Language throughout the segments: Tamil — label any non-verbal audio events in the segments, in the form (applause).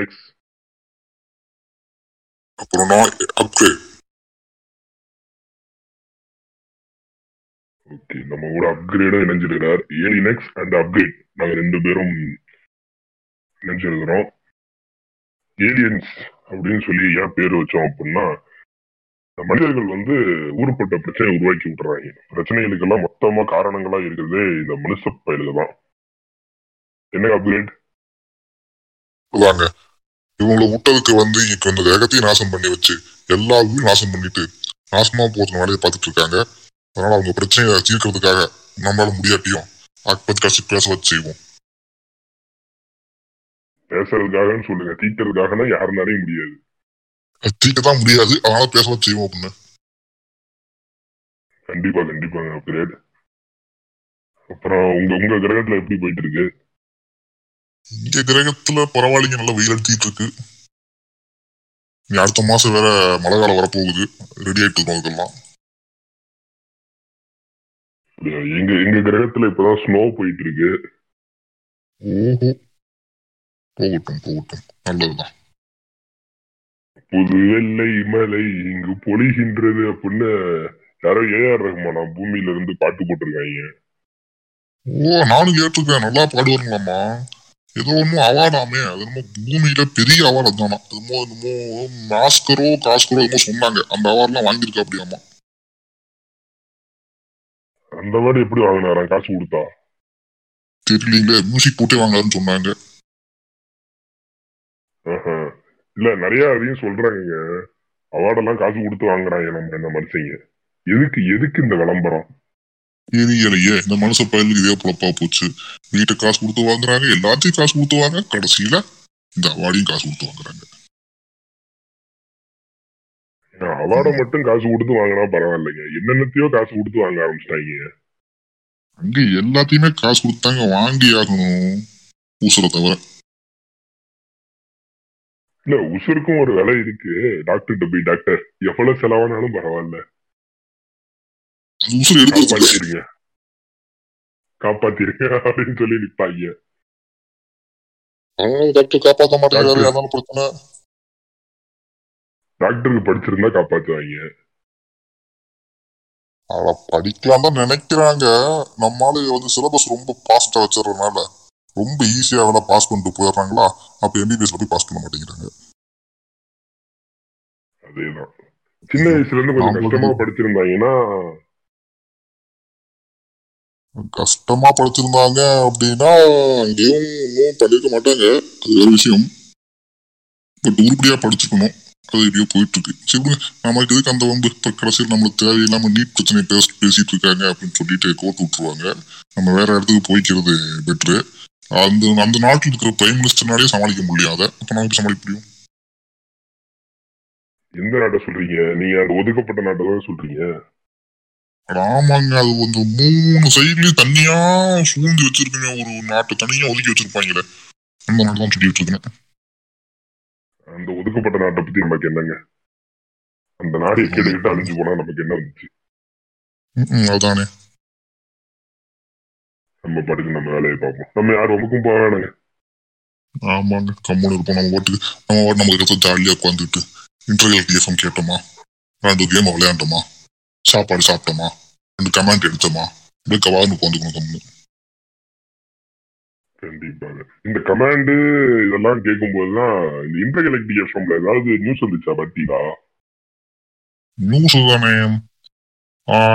எக்ஸ் அப்புறம் நான் அப்கிரேட் ஓகே நம்ம கூட அப்கிரேடும் இணைஞ்சிருக்கிறார் ஏலியன் எக்ஸ் அண்ட் அப்கிரேட் நாங்க ரெண்டு பேரும் இணைஞ்சிருக்கிறோம். ஏலியன்ஸ் அப்படின்னு சொல்லி ஏன் பேர் வச்சோம் அப்படின்னா மனிதர்கள் வந்து ஊருப்பட்ட பிரச்சனையை உருவாக்கி விட்டுறாங்க. பிரச்சனைகளுக்கெல்லாம் மொத்தமா காரணங்களா இருக்கிறதே இந்த மனுஷ பயிலுக தான் என்ன அப்கிரேட் வாங்க. இவங்களை விட்டதுக்கு வந்து இங்க இந்த வேகத்தையும் நாசம் பண்ணி வச்சு எல்லா நாசம் பண்ணிட்டு நாசமா போகிற வேலையை பார்த்துட்டு இருக்காங்க. அதனால அவங்க பிரச்சனையை தீர்க்கறதுக்காக நம்மளால முடியாட்டியும் அதை பத்தி கட்சி பேச வச்சு செய்வோம். பேசுறதுக்காகன்னு சொல்லுங்க. தீக்கிறதுக்காகனா யாருனாலையும் முடியாது. அது தீர்க்க தான் முடியாது. அதனால பேச வச்சு செய்வோம் அப்படின்னு. கண்டிப்பா கண்டிப்பாங்க அப்புறம் உங்க உங்க கிரகத்துல எப்படி போயிட்டு இருக்கு? இங்க கிரகத்துல பரவாயில்லைங்க நல்லா வெயில் அடிச்சிட்டு இருக்கு இனி அடுத்த மாசம் வேற மழை காலம் வரப்போகுது. ரெடி ஆயிட்டு இருக்கோம் அதுக்கெல்லாம்? எங்க எங்க கிரகத்துல இப்பதான் ஸ்னோ போயிட்டு இருக்கு ஓஹோ. போகட்டும் போகட்டும். நல்லதுதான். புது வெள்ளை மலை இங்கு பொழிகின்றது அப்படின்னு யாரோ ஏஆர் ரஹ்மானா பூமியில இருந்து பாட்டு போட்டிருக்காங்க. ஓ நானும் கேட்டிருக்கேன். நல்லா பாடுவாருங்களாம்மா ஏதோ ஒன்றும் அவார்டாமே அது என்னமோ பூமியில பெரிய அவார்டு தானா என்னமோ என்னமோ மாஸ்கரோ காஸ்கரோ என்னமோ சொன்னாங்க. அந்த அவார்ட்லாம் வாங்கியிருக்கா அப்படியாமா? அந்த மாதிரி எப்படி வாங்கினாராம் காசு கொடுத்தா? தெரியலீங்களே. மியூசிக் போட்டே வாங்கலாம்னு சொன்னாங்க. இல்ல நிறைய அதையும் சொல்றாங்க அவார்டெல்லாம் காசு கொடுத்து வாங்குறாங்க நம்ம இந்த மனுஷங்க. எதுக்கு எதுக்கு இந்த விளம்பரம்? தெரியலையே இந்த மனுஷ பயலுக்கு இதே பொழப்பா போச்சு. வீட்டை காசு கொடுத்து வாங்குறாங்க எல்லாத்தையும் காசு கொடுத்து வாங்க கடைசியில இந்த அவார்டையும் காசு கொடுத்து வாங்குறாங்க. அவார்டை மட்டும் காசு கொடுத்து வாங்கினா பரவாயில்லைங்க. என்னென்னத்தையோ காசு கொடுத்து வாங்க ஆரம்பிச்சிட்டாங்க. அங்க எல்லாத்தையுமே காசு கொடுத்தாங்க வாங்கி ஆகணும். ஊசுற தவிர. இல்ல உசுருக்கும் ஒரு விலை இருக்கு. டாக்டர் போய் டாக்டர் எவ்வளவு செலவானாலும் பரவாயில்ல. உசுறு எடுத்து (laughs) காப்பாத்திருங்க. காப்பாத்திருங்க அப்படின்னு சொல்லி நிப்பாங்க. டாக்டர் காப்பாற்ற மாட்டேங்கிறாரு டாக்டர். அதான பிரச்சனை? டாக்டருக்கு படிச்சிருந்தா காப்பாத்துவாங்க. அவ படிக்கலாம் தான் நினைக்கிறாங்க. நம்மளால வந்து சிலபஸ் ரொம்ப பாஸ்டா வச்சிடறதுனால ரொம்ப ஈஸியா வேலை பாஸ் பண்ணிட்டு போயிடுறாங்களா? அப்ப எம்பிபிஎஸ்ல போய் பாஸ் பண்ண மாட்டேங்கிறாங்க. அதேதான். சின்ன வயசுல இருந்து கொஞ்சம். கஷ்டமா படிச்சிருந்தாங்கன்னா கஷ்டமா படைச்சிருந்தாங்க அப்படின்னா அங்கேயும் ஒன்றும் பண்ணிருக்க மாட்டாங்க. அது வேற விஷயம். பட் உருப்படியா படிச்சுக்கணும் அது எப்படியோ போயிட்டு இருக்கு சரி நமக்கு எதுக்கு அந்த வந்து இப்ப கடைசியில் நம்மளுக்கு தேவையில்லாம நீட் பிரச்சனை பேச பேசிட்டு இருக்காங்க அப்படின்னு சொல்லிட்டு கோர்ட் விட்டுருவாங்க. நம்ம வேற இடத்துக்கு போய்க்கிறது பெட்ரு அந்த அந்த நாட்டில் இருக்கிற பிரைம் மினிஸ்டர்னாலே சமாளிக்க முடியாத அப்ப நமக்கு சமாளிக்க முடியும்? எந்த நாட்டை சொல்றீங்க? நீங்க அந்த ஒதுக்கப்பட்ட நாட்டை தான் சொல்றீங்க? ஆமாங்க அது வந்து மூணு சைட்லயும் தனியா சூழ்ந்து வச்சிருக்குங்க. ஒரு நாட்டை தனியா ஒதுக்கி வச்சிருப்பாங்களே. அந்த நாட்டு தான் சொல்லிட்டு இருக்கேன் அந்த ஒதுக்கப்பட்ட நாட்டை பத்தி நமக்கு என்னங்க? அந்த நாடு கேட்டுக்கிட்டு அழிஞ்சு போனா நமக்கு என்ன வந்துச்சு? அதானே. நம்ம பாட்டுக்கு நம்ம வேலையை பார்ப்போம். நம்ம யார் ரொம்பக்கும் போக வேணாங்க. ஆமாங்க கம்முன்னு இருப்போம். நம்ம பாட்டுக்கு நம்ம பாட்டு நம்ம இடத்துல ஜாலியா உட்காந்துட்டு இன்டர்வியல் டிஎஃப்எம் கேட்டோமா? ரெண்டு கேம் விளையாண்டோமா? சாப்பாடு சாப்பிட்டோமா? ரெண்டு கமெண்ட் எடுத்தோமா? இப்படியே கவான்னு உட்காந்துக்கணும் கம்மு கண்டிப்பாக இந்த கமாண்டு இதெல்லாம் கேட்கும்போதுதான் இந்த இன்டர்கலெக்டிவ் எஃப்எம்ல ஏதாவது நியூஸ் வந்துச்சா பத்தியா நியூஸ் தானே.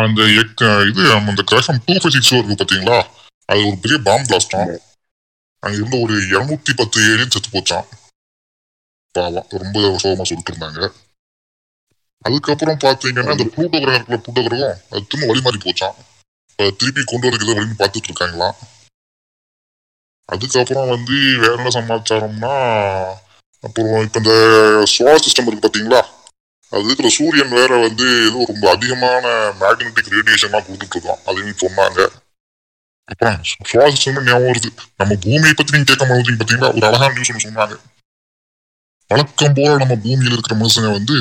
இந்த எக் இது இந்த கிரகம் டூ ஃபைவ் சிக்ஸ் இருக்கு பாத்தீங்களா? அது ஒரு பெரிய பாம்பு பிளாஸ்டாம் அங்க இருந்த ஒரு இருநூத்தி பத்து ஏழியும் செத்து போச்சான் பாவம். ரொம்ப சோகமா சொல்லிட்டு இருந்தாங்க. அதுக்கப்புறம் பாத்தீங்கன்னா அந்த புளூட்டோ கிரகம் இருக்கிற புளூட்டோ கிரகம் அது திரும்ப வழி மாறி போச்சான் திருப்பி கொண்டு வரதுக்கு வழின்னு பார்த்துட்டு இருக்காங்களாம். அதுக்கப்புறம் வந்து வேற என்ன சமாச்சாரம்னா அப்புறம் இப்ப இந்த சோலார் சிஸ்டம் இருக்கு பாத்தீங்களா? அது இருக்கிற சூரியன் வேற வந்து ஏதோ ரொம்ப அதிகமான மேக்னெட்டிக் ரேடியேஷன்லாம் கொடுத்துட்டு இருக்கோம் அப்படின்னு சொன்னாங்க. அப்புறம் சோலார் சிஸ்டம் ஞாபகம் வருது. நம்ம பூமியை பத்தி நீங்க கேட்க மாட்டீங்க பாத்தீங்கன்னா ஒரு அழகான நியூஸ் ஒன்று சொன்னாங்க. வழக்கம் போல நம்ம பூமியில இருக்கிற மனுஷங்க வந்து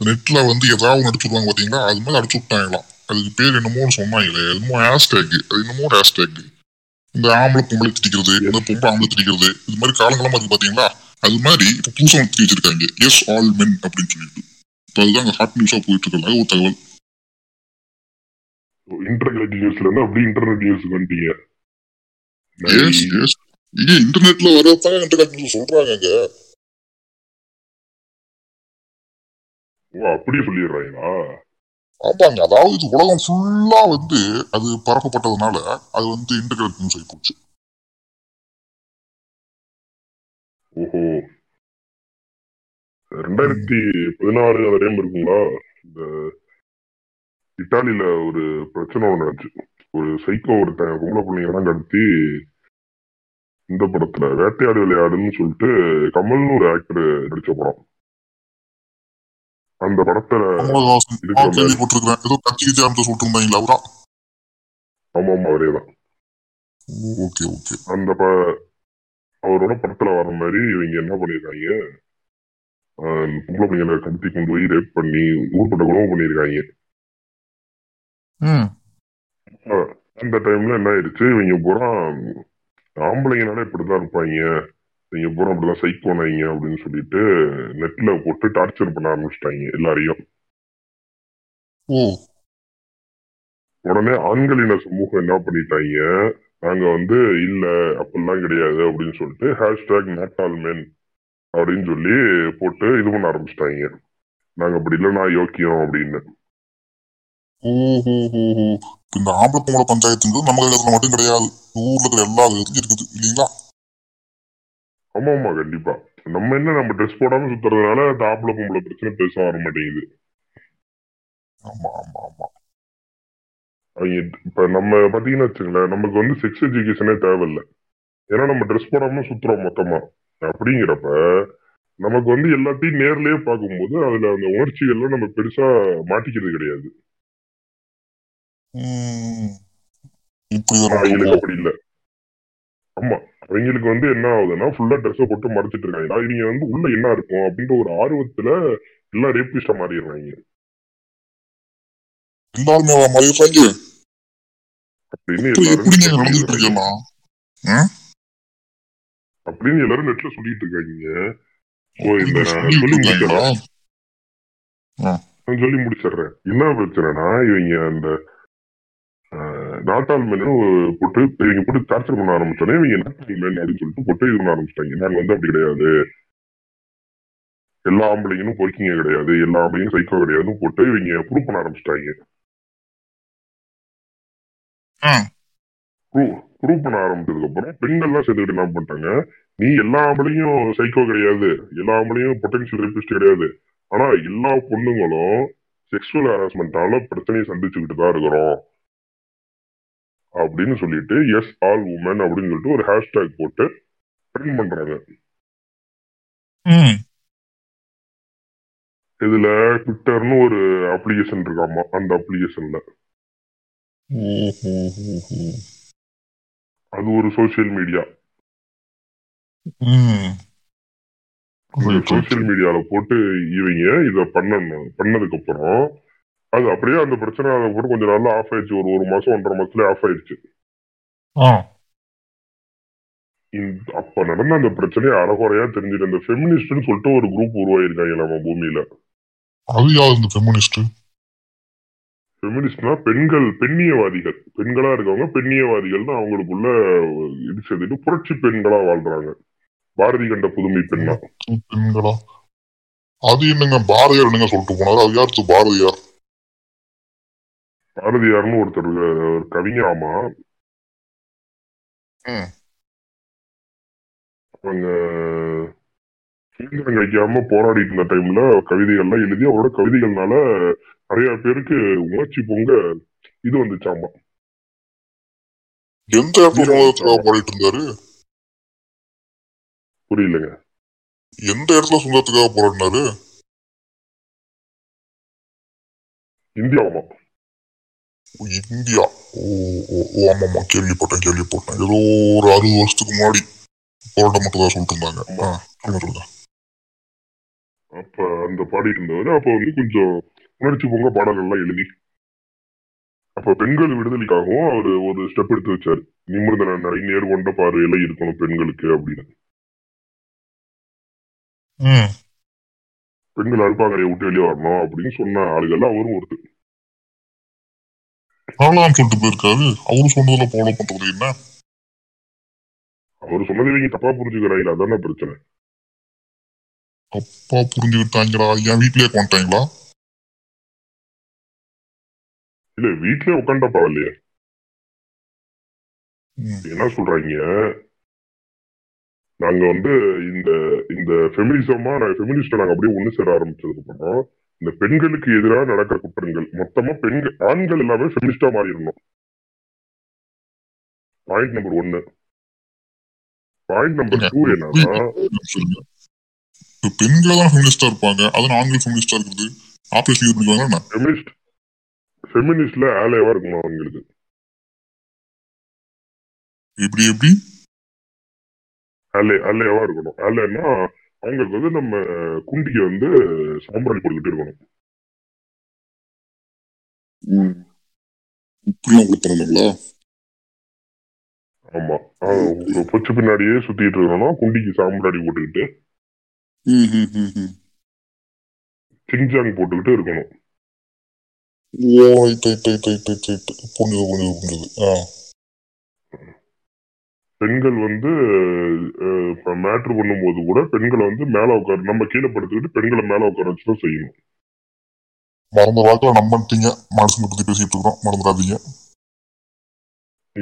நெட்ல வந்து ஏதாவது ஒன்று அடிச்சு விடுவாங்க பாத்தீங்களா? அது மாதிரி அடிச்சு விட்டாங்களாம். அதுக்கு பேர் என்னமோ சொன்னாங்களே என்னமோ ஹேஷ்டேக் அது என்னமோ ஹேஷ்டேக் இந்த ஆம்பளை பொம்பளை திட்டிக்கிறது இந்த பொம்பளை ஆம்பளை திட்டிக்கிறது இது மாதிரி காலங்காலமா இருக்கு பாத்தீங்களா? அது மாதிரி இப்ப புதுசா ஒன்று வச்சிருக்காங்க. எஸ் ஆல் மென் அப்படின்னு சொல்லிட்டு. இப்ப அதுதான் ஹாட் நியூஸா போயிட்டு இருக்க. ஒரு தகவல். இன்டர்நெட் நியூஸ்ல இருந்து அப்படியே இன்டர்நெட் நியூஸ்க்கு வந்துட்டீங்க. இன்டர்நெட்ல வரப்ப இன்டர்நெட் நியூஸ் சொல்றாங்க ஓ அப்படியே சொல்லிடுறாங்களா ஆமாங்க அதாவது இது உலகம் ஃபுல்லா வந்து அது பரப்பப்பட்டதுனால அது வந்து இன்டர்நெட் நியூஸ் ஆகி போச்சு. ஓஹோ. ரெண்டாயிரத்தி பதினாறு டைம் இருக்குங்களா? இந்த இத்தாலியில ஒரு பிரச்சனை ஒன்று நடந்துச்சு. ஒரு சைக்கோ ஒருத்தன் பொம்பளை பிள்ளைங்கெல்லாம் கடத்தி இந்த படத்துல வேட்டையாடு விளையாடுன்னு சொல்லிட்டு கமல்னு ஒரு ஆக்டர் நடிச்ச படம். அந்த படத்துல கேள்விப்பட்டிருக்கிறேன் ஏதோ கட்சி ஜாமத்தை சொல்லிட்டு இருந்தாங்களா அவரா? ஆமா ஆமா அவரே தான் ஓகே ஓகே. அந்த ப- அவரோட படத்துல வர மாதிரி இவங்க என்ன பண்ணிருக்காங்க? பொம்பளை பிள்ளைங்களை கடத்தி கொண்டு போய் ரேப் பண்ணி ஊர்பட்ட குணம் பண்ணிருக்காங்க. ம். அந்த டைம்ல என்ன ஆயிடுச்சு? இவங்க பூரா ஆம்பளைங்கனால இப்படிதான் இருப்பாங்க. இவங்க பூரா அப்படிதான் சைக்கோனாங்க அப்படின்னு சொல்லிட்டு நெட்ல போட்டு டார்ச்சர் பண்ண ஆரம்பிச்சிட்டாங்க எல்லாரையும். ஓ. உடனே ஆண்களின சமூகம் என்ன பண்ணிட்டாங்க? நாங்க வந்து இல்ல அப்படிலாம் கிடையாது அப்படின்னு சொல்லிட்டு ஹேஷ்டாக் நாட் ஆல் மென் அப்படின்னு சொல்லி போட்டு இது பண்ண ஆரம்பிச்சிட்டாங்க. நாங்க அப்படி இல்லைன்னா யோக்கியம் அப்படின்னு. இந்த ஆம்பளை பொம்பளை பஞ்சாயத்துங்கிறது நம்ம இடத்துல மட்டும் கிடையாது. ஊர்ல இருக்கிற எல்லா இடத்துலயும் இருக்குது இல்லைங்களா? ஆமா ஆமா கண்டிப்பா. நம்ம என்ன நம்ம ட்ரெஸ் போடாம சுத்துறதுனால ஆம்பளை பொம்பளை பிரச்சனை பெருசா வர மாட்டேங்குது. ஆமா ஆமா ஆமா. அவங்க இப்ப நம்ம பாத்தீங்கன்னா வச்சுங்களேன் நமக்கு வந்து செக்ஸ் எஜுகேஷனே தேவையில்லை. ஏன்னா நம்ம ட்ரெஸ் போடாம சுத்துறோம் மொத்தமா. அப்படிங்கிறப்ப நமக்கு வந்து எல்லாத்தையும் நேர்லயே பார்க்கும்போது அதுல அந்த உணர்ச்சிகள்லாம் நம்ம பெருசா மாட்டிக்கிறது கிடையாது. அப்படி இல்ல. ஆமா. அவங்களுக்கு வந்து என்ன ஆகுதுன்னா ஃபுல்லா ட்ரெஸ்ஸை போட்டு மறைச்சிட்டு இருக்காங்க. இவங்க வந்து உள்ள என்ன இருக்கும் அப்படின்ற ஒரு ஆர்வத்துல எல்லாம் ரேப்பிஸ்டா மாறிடுறாங்க. அப்படின்னு எல்லாரும் நெட்ல சொல்லிட்டு இருக்காங்க. சொல்லி முடிச்சிடுறேன். என்ன பிரச்சனைனா இவங்க அந்த நாட்டாள் மேனு போட்டு இவங்க போட்டு டார்ச்சர் பண்ண ஆரம்பிச்சோன்னே இவங்க நாட்டாள் மேன் அப்படின்னு சொல்லிட்டு போட்டு இது பண்ண ஆரம்பிச்சிட்டாங்க. நாங்க வந்து அப்படி கிடையாது. எல்லா ஆம்பளைங்களும் பொறுக்கிங்க கிடையாது. எல்லா ஆம்பளையும் சைக்கோ கிடையாதுன்னு போட்டு இவங்க ப்ரூவ் பண்ண ஆரம்பிச்சிட்டாங்க. ப்ரூவ் பண்ண ஆரம்பிச்சதுக்கு அப்புறம் பெண்கள்லாம் சேர்ந்துக்கிட்டு என்ன பண்ணிட்டாங்க? நீ எல்லா ஆம்பளையும் சைக்கோ கிடையாது. எல்லா ஆம்பளையும் பொட்டன்ஷியல் ரேபிஸ்ட் கிடையாது. ஆனா எல்லா பொண்ணுங்களும் செக்ஷுவல் ஹராஸ்மெண்டால பிரச்சனையை சந்திச்சுக்கிட்டு தான் இருக்கிறோம். அப்படின்னு சொல்லிட்டு எஸ் ஆல் உமன் அப்படின்னு சொல்லிட்டு ஒரு ஹேஷ்டேக் போட்டு ட்ரெண்ட் பண்றாங்க. இதுல ட்விட்டர்னு ஒரு அப்ளிகேஷன் இருக்காமா அந்த அப்ளிகேஷன்ல அது ஒரு சோசியல் மீடியா. சோசியல் மீடியால போட்டு இவங்க இத பண்ணணும். பண்ணதுக்கு அப்புறம் அது அப்படியே அந்த பிரச்சனை அதுக்கப்புறம் கொஞ்ச நாள்ல ஆஃப் ஆயிடுச்சு. ஒரு ஒரு மாசம் ஒன்றரை மாசத்துல ஆஃப் ஆயிடுச்சு. அப்ப நடந்த அந்த பிரச்சனையை அறகுறையா தெரிஞ்சுட்டு இந்த ஃபெமினிஸ்ட்னு சொல்லிட்டு ஒரு குரூப் உருவாயிருக்காங்க நம்ம பூமியில. அது யார் இந்த ஃபெமினிஸ்ட் ஃபெமினிஸ்ட்னா பெண்கள் பெண்ணியவாதிகள். பெண்களா இருக்கவங்க பெண்ணியவாதிகள் தான் அவங்களுக்குள்ள இது செய்துட்டு புரட்சி பெண்களா வாழ்றாங்க. பாரதி கண்ட புதுமை பெண்ணா. பெண்களா? அது என்னங்க பாரதியார் என்னங்க சொல்லிட்டு போனாரு? அது யார் பாரதியார்? பாரதியார்னு ஒருத்தர் ஒரு கவிஞர் ஆமா. அவங்க சுதந்திரம் கிடைக்காம போராடிட்டு இருந்த டைம்ல கவிதைகள்லாம் எழுதி அவரோட கவிதைகள்னால நிறைய பேருக்கு உணர்ச்சி பொங்க இது வந்துச்சாமா. எந்த பாடிட்டு இருந்தாரு? புரியலங்க. எந்த இடத்துல சுதந்திரத்துக்காக போராடினாரு? இந்தியாவுமா. இந்தியா. ஓ ஓ ஆமாமா கேள்விப்பட்டேன் கேள்விப்பட்டேன். ஏதோ ஒரு அறுபது வருஷத்துக்கு முன்னாடி போராட்டம் மட்டும் தான் சொல்லிட்டு இருந்தாங்க. ஆ, சொல்லுங்க அப்ப அந்த பாடிட்டு இருந்தவர் அப்ப வந்து கொஞ்சம் உணர்ச்சி பொங்க பாடல்கள்லாம் எழுதி அப்ப பெண்கள் விடுதலைக்காகவும் அவர் ஒரு ஸ்டெப் எடுத்து வச்சாரு. நிமிர்ந்த நடை நேர்கொண்ட பார்வையில இருக்கணும் பெண்களுக்கு அப்படின்னு. பெண்கள் அறுப்பாங்கரையை விட்டு வெளியே வரணும் அப்படின்னு சொன்ன ஆளுகள் அவரும் ஒருத்தர். நல்லதான்னு சொல்லிட்டு போயிருக்காரு. அவரு சொன்னதுல ஃபாலோ பண்றது என்ன? அவர் சொன்னதை இவங்க தப்பா புரிஞ்சுக்கிறாங்க அதான பிரச்சனை? அப்பா புரிஞ்சுக்கிட்டாங்களா என் வீட்லயே கொண்டாங்களா இல்ல வீட்லயே உட்காண்டா பரவாயில்லையே. என்ன சொல்றாங்க? நாங்க வந்து இந்த இந்த ஃபெமினிசமா ஃபெமினிஸ்ட நாங்க அப்படியே ஒண்ணு சேர ஆரம்பிச்சதுக்கு அப்புறம் இந்த பெண்களுக்கு எதிராக நடக்கிற குற்றங்கள். மொத்தமா பெண்கள் ஆண்கள் எல்லாமே ஃபெமினிஸ்டா மாறிடணும். பாயிண்ட் நம்பர் ஒன்னு பாயிண்ட் நம்பர் டூ என்னன்னா பெண்கள் தான் ஃபெமினிஸ்டா இருப்பாங்க. அதனால ஆண்கள் ஃபெமினிஸ்டா இருக்குது ஆப்ரேஷன் பண்ணிக்குவாங்க என்ன? ஃபெமினிஸ்ட் ஃபெமினிஸ்ட்ல ஆலையவா இருக்கணும் அவங்களுக்கு. எப்படி எப்படி? ஆலை ஆலையாவா இருக்கணும். ஆலைன்னா அவங்களுக்கு வந்து நம்ம குண்டிக்கு வந்து சாம்பிராணி போட்டுக்கிட்டு இருக்கணும் ஆமா பொச்சு பின்னாடியே சுத்திட்டு இருக்கணும் குண்டிக்கு சாம்பிராணி போட்டுக்கிட்டு ம் ம் ம் ம் சிங்ஜாங் போட்டுக்கிட்டு இருக்கணும் புரிஞ்சது புரிஞ்சது புரிஞ்சது ஆ பெண்கள் வந்து மேட்ரு பண்ணும்போது கூட பெண்களை வந்து மேல உட்கார நம்ம கீழே படுத்துக்கிட்டு பெண்களை மேல உட்கார வச்சுதான் செய்யணும். மறந்த வாக்கில் நம்பிட்டீங்க மனுஷங்க பத்தி பேசிட்டு இருக்கிறோம். மறந்துடாதீங்க.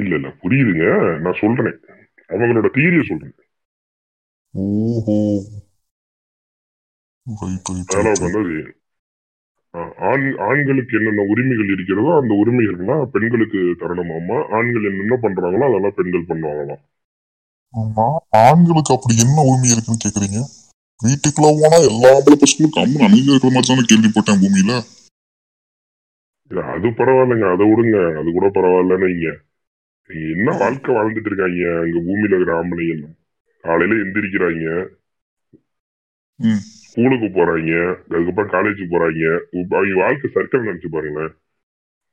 இல்ல இல்ல புரியுதுங்க. நான் சொல்றேன். அவங்களோட தீரிய சொல்றேன். ஓஹோ. மேல உட்காந்து செய்யணும் ஆண் ஆண்களுக்கு என்னென்ன உரிமைகள் இருக்கிறதோ அந்த உரிமைகள்லாம் பெண்களுக்கு தரணுமாமா ஆண்கள் என்னென்ன பண்றாங்களோ அதெல்லாம் பெண்கள் பண்ணுவாங்களாம். ஆண்களுக்கு அப்படி என்ன உரிமை இருக்குன்னு கேக்குறீங்க? வீட்டுக்குள்ள போனா எல்லா ஆம்பளை பசங்களும் கம்மன் அமைதியா இருக்கிற மாதிரி தானே கேள்விப்பட்டேன் பூமியில. அது பரவாயில்லைங்க அதை விடுங்க அது கூட பரவாயில்லன்னு வைங்க. நீங்க என்ன வாழ்க்கை வாழ்ந்துட்டு இருக்காங்க அங்க பூமியில இருக்கிற ஆம்பளைங்க எல்லாம்? காலையில எந்திரிக்கிறாங்க. ஸ்கூலுக்கு போறாங்க அதுக்கப்புறம் காலேஜுக்கு போறாங்க. அவங்க வாழ்க்கை சர்க்கிள் நினைச்சு பாருங்களேன்.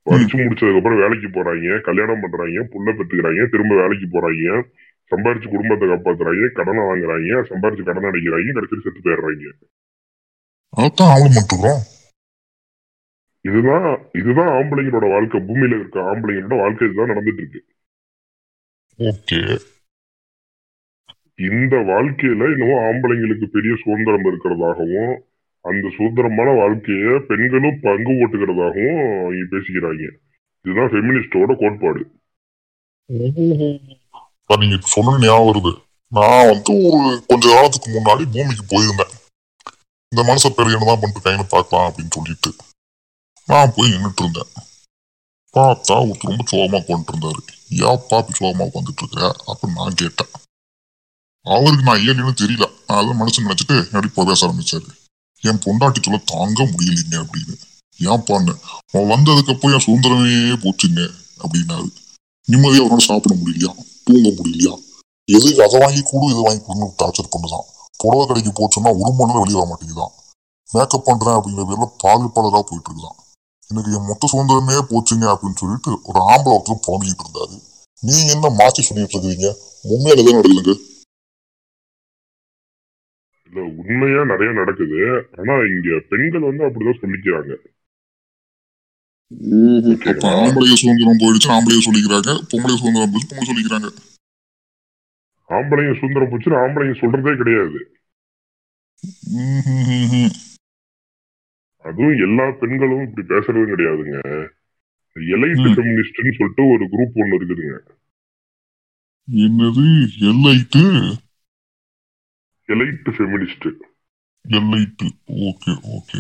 படிச்சு முடிச்சதுக்கு அப்புறம் வேலைக்கு போறாங்க கல்யாணம் பண்றாங்க புள்ள பெற்றுக்கிறாங்க திரும்ப வேலைக்கு போறாங்க சம்பாரிச்சு குடும்பத்தை காப்பாத்துறாங்க கடனை வாங்குறாங்க சம்பாரிச்சு கடன் அடைக்கிறாங்க கடைசியில் செத்து போயிடுறாங்க. இதுதான் இதுதான் ஆம்பளைங்களோட வாழ்க்கை. பூமியில இருக்க ஆம்பளைங்களோட வாழ்க்கை இதுதான் நடந்துட்டு இருக்கு. ஓகே இந்த வாழ்க்கையில இன்னமும் ஆம்பளைங்களுக்கு பெரிய சுதந்திரம் இருக்கிறதாகவும் அந்த சுதந்திரமான வாழ்க்கைய பெண்களும் பங்கு போட்டுக்கிறதாகவும் அவங்க பேசிக்கிறாங்க. இதுதான் ஃபெமினிஸ்டோட கோட்பாடு. நீங்க சொன்ன ஞாபகம் வருது. நான் வந்து ஒரு கொஞ்ச காலத்துக்கு முன்னாடி பூமிக்கு போயிருந்தேன். இந்த மனசை பெரிய என்னதான் பண்ணிட்டு இருக்காங்கன்னு பார்க்கலாம் அப்படின்னு சொல்லிட்டு நான் போய் நின்றுட்டு இருந்தேன். பார்த்தா ஒருத்தர் ரொம்ப சோகமா கொண்டு இருந்தாரு. ஏன் பாப்பி சோகமா உட்காந்துட்டு இருக்க? அப்படின்னு நான் கேட்டேன். அவருக்கு நான் ஏன்னு தெரியல? நான் அதை மனுஷன் நினைச்சிட்டு எப்படி பேச ஆரம்பிச்சாரு? என் பொண்டாட்டி சொல்ல தாங்க முடியலைங்க அப்படின்னு. ஏன்ப்பான்னு அவன் வந்ததுக்கு அப்புறம் என் சுதந்திரமே போச்சுங்க அப்படின்னாரு. நிம்மதியா அவனால சாப்பிட முடியலையா? தூங்க முடியலையா? எதுக்கு அதை வாங்கி கூட இதை வாங்கி கொடுன்னு டார்ச்சர் பண்ணுதான். புடவை கடைக்கு போச்சுன்னா ஒரு மணி நேரம் வெளியே வர மாட்டேங்குதான். மேக்கப் பண்றேன் அப்படிங்கிற பேர்ல பாதிப்பாளரா போயிட்டு இருக்கான் எனக்கு என் மொத்த சுதந்திரமே போச்சுங்க அப்படின்னு சொல்லிட்டு ஒரு ஆம்பளை ஒருத்தர் புலம்பிக்கிட்டு இருந்தாரு. நீங்க என்ன மாற்றி சொல்லிட்டு இருக்கீங்க? உண்மையில தான் நடக்கலங்க. இல்ல உண்மையா நிறைய நடக்குது. ஆனா இங்க பெண்கள் வந்து அப்படிதான் சொல்லிக்கிறாங்க. அப்ப ஆம்பளைய சுதந்திரம் போயிடுச்சு ஆம்பளைய சொல்லிக்கிறாங்க. பொம்பளைய சுதந்திரம் போயிடுச்சு பொம்பளை சொல்லிக்கிறாங்க. ஆம்பளைங்க சுதந்திரம் போச்சுன்னு ஆம்பளைங்க சொல்றதே கிடையாது. அதுவும் எல்லா பெண்களும் இப்படி பேசுறதும் கிடையாதுங்க. எலைட் ம். ஃபெமினிஸ்ட்னு சொல்லிட்டு ஒரு குரூப் ஒண்ணு இருக்குதுங்க. என்னது? Elite elite feminist elite okay okay.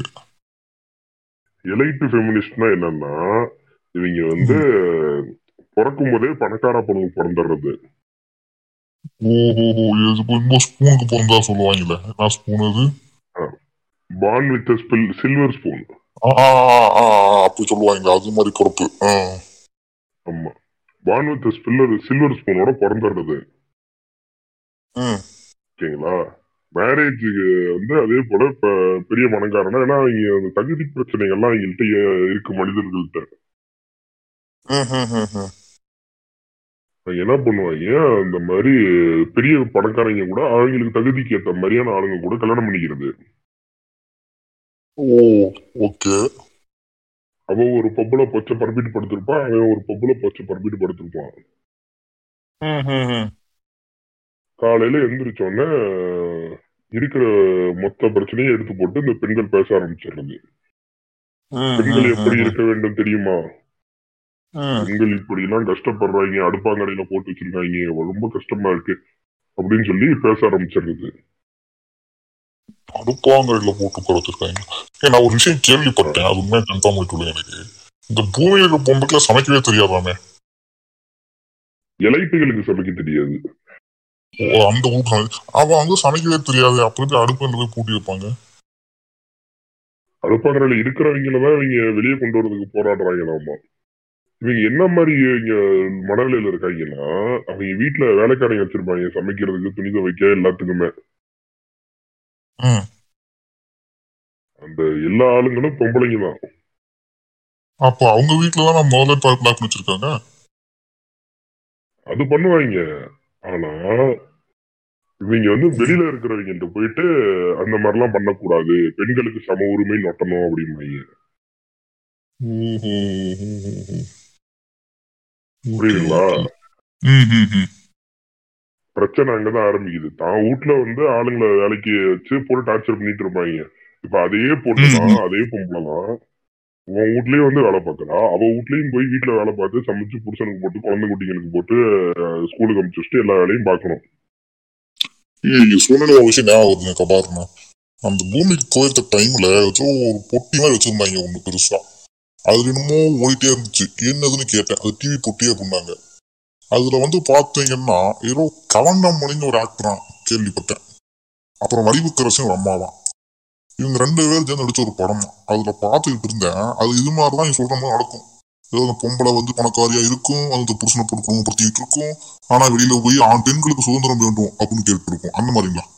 Elite ஃபெமினிஸ்ட்னா என்னன்னா இவங்க வந்து பிறக்கும் போதே பணக்கார பொண்ணு பிறந்துடுறது ஓஹோ இன்னும் ஸ்பூனுக்கு பிறந்தா சொல்லுவாங்கல்ல? என்ன ஸ்பூன் அது? பான் வித் சில்வர் ஸ்பூன் அப்படி சொல்லுவாங்க அது மாதிரி பொறுப்பு. ஆமா. பான் வித் ஸ்பில்லர் சில்வர் ஸ்பூனோட பிறந்துடுறது. ஓகேங்களா? மேரேஜுக்கு வந்து அதே போல இப்ப பெரிய பணக்காரனா ஏன்னா அவங்க அந்த தகுதி பிரச்சனைகள்லாம் அவங்கள்ட்ட இருக்கு மனிதர்கள்ட்ட. என்ன பண்ணுவாங்க அந்த மாதிரி பெரிய பணக்காரங்க கூட அவங்களுக்கு தகுதிக்கு ஏத்த மாதிரியான ஆளுங்க கூட கல்யாணம் பண்ணிக்கிறது? Oh okay. அவன் ஒரு பப்புல பச்சை பரப்பிட்டு படுத்திருப்பான் அவன் ஒரு பப்புல பச்சை பரப்பிட்டு படுத்திருப்பான். காலையில எந்திரிச்ச உடனே இருக்கிற மொத்த பிரச்சனையும் எடுத்து போட்டு இந்த பெண்கள் பேச ஆரம்பிச்சிடுறது ம், பெண்கள் எப்படி இருக்க வேண்டும் தெரியுமா. பெண்கள் இப்படி எல்லாம் கஷ்டப்படுறாங்க அடுப்பாங்கடையில போட்டு வச்சிருக்காங்க ரொம்ப கஷ்டமா இருக்கு அப்படின்னு சொல்லி பேச ஆரம்பிச்சிடுறது அடுப்பாங்கரையில போட்டு குறைச்சிருக்காங்க நான் ஒரு விஷயம் கேள்விப்பட்டேன் அது உண்மையா கன்ஃபார்ம் பண்ணிட்டு எனக்கு. இந்த பூமியில இருக்க பொம்புக்குலாம் சமைக்கவே தெரியாதாமே? எலைட்டுகளுக்கு சமைக்க தெரியாது. அந்த வீட்டு அவன் வந்து சமைக்கவே தெரியாது. அப்படி அடுப்பு போய் பூட்டி வைப்பாங்க அடுப்பாங்கரையில இருக்கிறவங்களதான் இவங்க வெளியே கொண்டு வரதுக்கு போராடுறாங்களாமா? இவங்க என்ன மாதிரி இங்க மனநிலையில இருக்காங்கன்னா அவங்க வீட்டுல வேலைக்காரங்க வச்சிருப்பாங்க. சமைக்கிறதுக்கு துணி துவைக்க எல்லாத்துக்குமே. அந்த எல்லா ஆளுங்களும் பொம்பளைங்க தான். அப்போ அவங்க வீட்டுல தான் முதல்ல பண்ணி வச்சிருக்காங்க அது பண்ணுவாங்க. ஆனா இவங்க வந்து வெளியில இருக்கிறவங்க போயிட்டு அந்த மாதிரிலாம் பண்ணக்கூடாது. பெண்களுக்கு சம உரிமை நொட்டணும் அப்படிம்பாங்க. புரியுதுங்களா. பிரச்சனை அங்கதான் ஆரம்பிக்குது. தான் வீட்டுல வந்து ஆளுங்களை வேலைக்கு வச்சு போட்டு டார்ச்சர் பண்ணிட்டு இருப்பாங்க. இப்ப அதையே போட்டுதான் அதே பொம்பளை தான் உன் வீட்லயும் வந்து வேலை பார்க்கறா. அவ வீட்லயும் போய் வீட்டுல வேலை பார்த்து சமைச்சு புருஷனுக்கு போட்டு குழந்தை குட்டிங்களுக்கு போட்டு ஸ்கூலுக்கு அனுப்பிச்சு வச்சுட்டு எல்லா வேலையும் பார்க்கணும். ஏய், நீங்க ஒரு விஷயம் ஞாபகம் வருதுங்க கபாருண்ணா அந்த பூமிக்கு போயிருந்த டைம்ல ஏதோ ஒரு பொட்டி மாதிரி வச்சிருந்தாங்க ஒண்ணு பெருசா. அது என்னமோ ஓடிட்டே இருந்துச்சு. என்னதுன்னு கேட்டேன். அது டிவி பொட்டி அப்படின்னாங்க. அதுல வந்து பாத்தீங்கன்னா ஏதோ கவண்டமணின்னு ஒரு ஆக்டரா கேள்விப்பட்டேன். அப்புறம் வடிவுக்கரசன் ஒரு அம்மாவான் இவங்க ரெண்டு பேரும் சேர்ந்து நடிச்ச ஒரு படம். அதுல பார்த்துக்கிட்டு இருந்தேன். அது இது மாதிரிதான் நீ சொல்ற மாதிரி நடக்கும். ஏதோ அந்த பொம்பளை வந்து பணக்காரியா இருக்கும். அந்த புருஷனை போட்டு குடும்பப்படுத்திட்டு இருக்கும். ஆனா வெளியில போய் ஆண் பெண்களுக்கு சுதந்திரம் வேண்டும் அப்படின்னு கேட்டு இருக்கும் அந்த மாதிரிங்களா?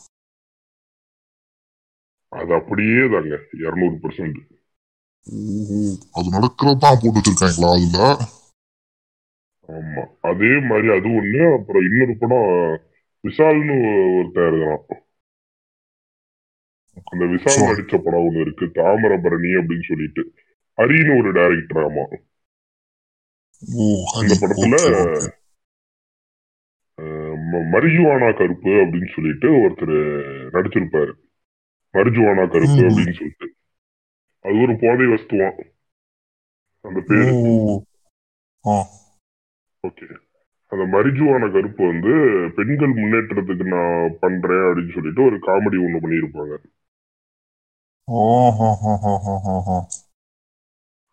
அது அப்படியே தாங்க. இருநூறு பர்சன்ட் அது நடக்கிறதான் போட்டு வச்சிருக்காங்களா அதுல? ஆமா. அதே மாதிரி அது ஒண்ணு. அப்புறம் இன்னொரு படம் விஷால்னு ஒருத்தர் இருக்கிறான். அந்த விஷால். நடிச்ச படம் ஒண்ணு இருக்கு தாமிரபரணி அப்படின்னு சொல்லிட்டு. ஹரின்னு ஒரு டைரக்டர் ஆமா. அந்த படத்துல மரிஜுவானா கருப்பு அப்படின்னு சொல்லிட்டு ஒருத்தர் நடிச்சிருப்பாரு. மரிஜுவானா கருப்பு. அப்படின்னு சொல்லிட்டு. அது ஒரு போதை வஸ்துவான் அந்த பேரு. ஓகே. அந்த மரிஜுவான கருப்பு வந்து பெண்கள் முன்னேற்றத்துக்கு நான் பண்றேன் அப்படின்னு சொல்லிட்டு ஒரு காமெடி ஒண்ணு பண்ணியிருப்பாங்க.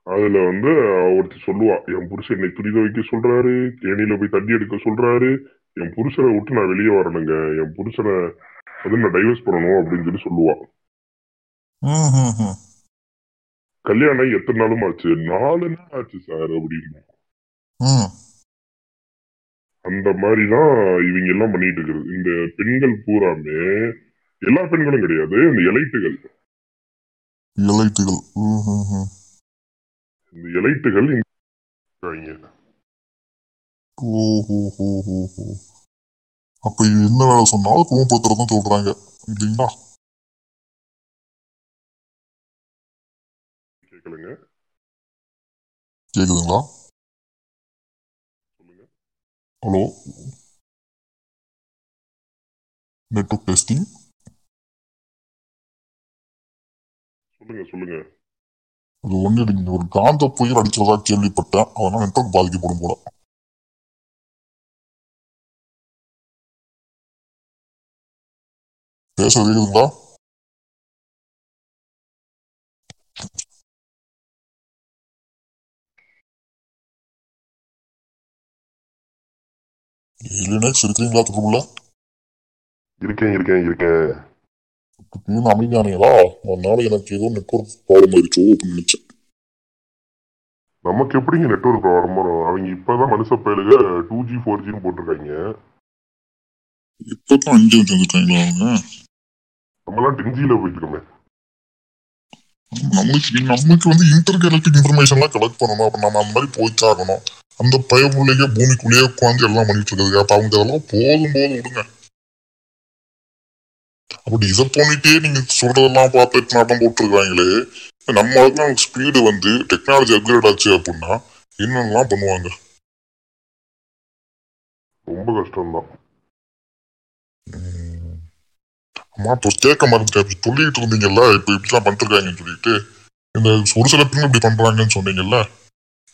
அதுல வந்து ஒருத்தி சொல்லுவா என் புருஷன் என்னை துரித வைக்க சொல்றாரு தேனியில போய் தண்ணி எடுக்க சொல்றாரு என் புருஷனை விட்டு நான் வெளியே வரணுங்க என் புருஷனை வந்து நான் டைவர்ஸ் பண்ணணும் அப்படின்னு சொல்லி சொல்லுவா. ம், ம், ம். கல்யாணம் எத்தனை நாளும் ஆச்சு? நாலு நாள் ஆச்சு சார் அப்படின்னு. ம். அந்த மாதிரிதான் இவங்க எல்லாம் பண்ணிட்டு இருக்கிறது. இந்த பெண்கள் பூராமே எல்லா பெண்களும் கிடையாது இந்த எலைட்டுகள் ம். இந்த எலைட்டுகள் இங்க இருக்காங்க. ஓ, ஓ, ஓ, ஓ, ஓ. அப்ப என்ன வேலை சொன்னாலும் குடும்பப்படுத்துறதும் சொல்றாங்க. இல்லைங்களா? கேட்கலங்க. கேக்குதுங்களா? சொல்லுங்க. ஹலோ. Network testing. சொல்லுங்க சொல்லுங்க. அது ஒண்ணு இல்லைங்க ஒரு காந்த புயல் அடிக்கிறதா கேள்விப்பட்டேன். அதனால நெட்ஒர்க் பாதிக்கப்படும் போல. பேச கேக்குதுங்களா? லினக்ஸ் இருக்கிறீங்களா தொடர்புல இருக்கேன் இருக்கேன் இருக்கேன். திடீர்னு அமைதியானீங்களா அதனால எனக்கு ஏதோ நெட்ஒர்க் ப்ராப்ளம் ஆயிடுச்சோ அப்படின்னு நினைச்சேன். நமக்கு எப்படிங்க நெட்ஒர்க் ப்ராப்ளம் வரும் அவங்க இப்பதான் மனுஷ பயலுக டூ ஜி ஃபோர் ஜின்னு போட்டிருக்காங்க. இப்பதான் அஞ்சு வந்து வந்துட்டாங்களா அவங்க? நம்மலாம் டென் ஜில போயிட்டு இருக்கோமே நம்மளுக்கு நமக்கு வந்து இன்டர் எலக்ட்ரிக் இன்ஃபர்மேஷன்லாம் கலெக்ட் பண்ணணும். அப்ப நம்ம அந்த மாதிரி போய்க்காகணும் அந்த பயமுள்ளையே பூமிக்குள்ளேயே உட்காந்து எல்லாம் பண்ணிட்டு இருக்குது அப்ப அவங்க அதெல்லாம் போதும் போதும் விடுங்க. அப்ப டிசப்பாயிண்டே நீங்க சொல்றதெல்லாம் பார்த்து நாட்டம் போட்டுருக்காங்களே. நம்ம அளவுக்கு ஸ்பீடு வந்து டெக்னாலஜி அப்கிரேட் ஆச்சு அப்படின்னா என்னென்னலாம் பண்ணுவாங்க? ரொம்ப கஷ்டம்தான். அம்மா இப்போ கேட்க மறந்துட்டேன். சொல்லிட்டு இருந்தீங்கல்ல இப்ப இப்படிலாம் பண்ணிருக்காங்கன்னு சொல்லிட்டு. இந்த ஒரு சில பெண்கள் இப்படி பண்றாங்கன்னு சொன்னீங்கல்ல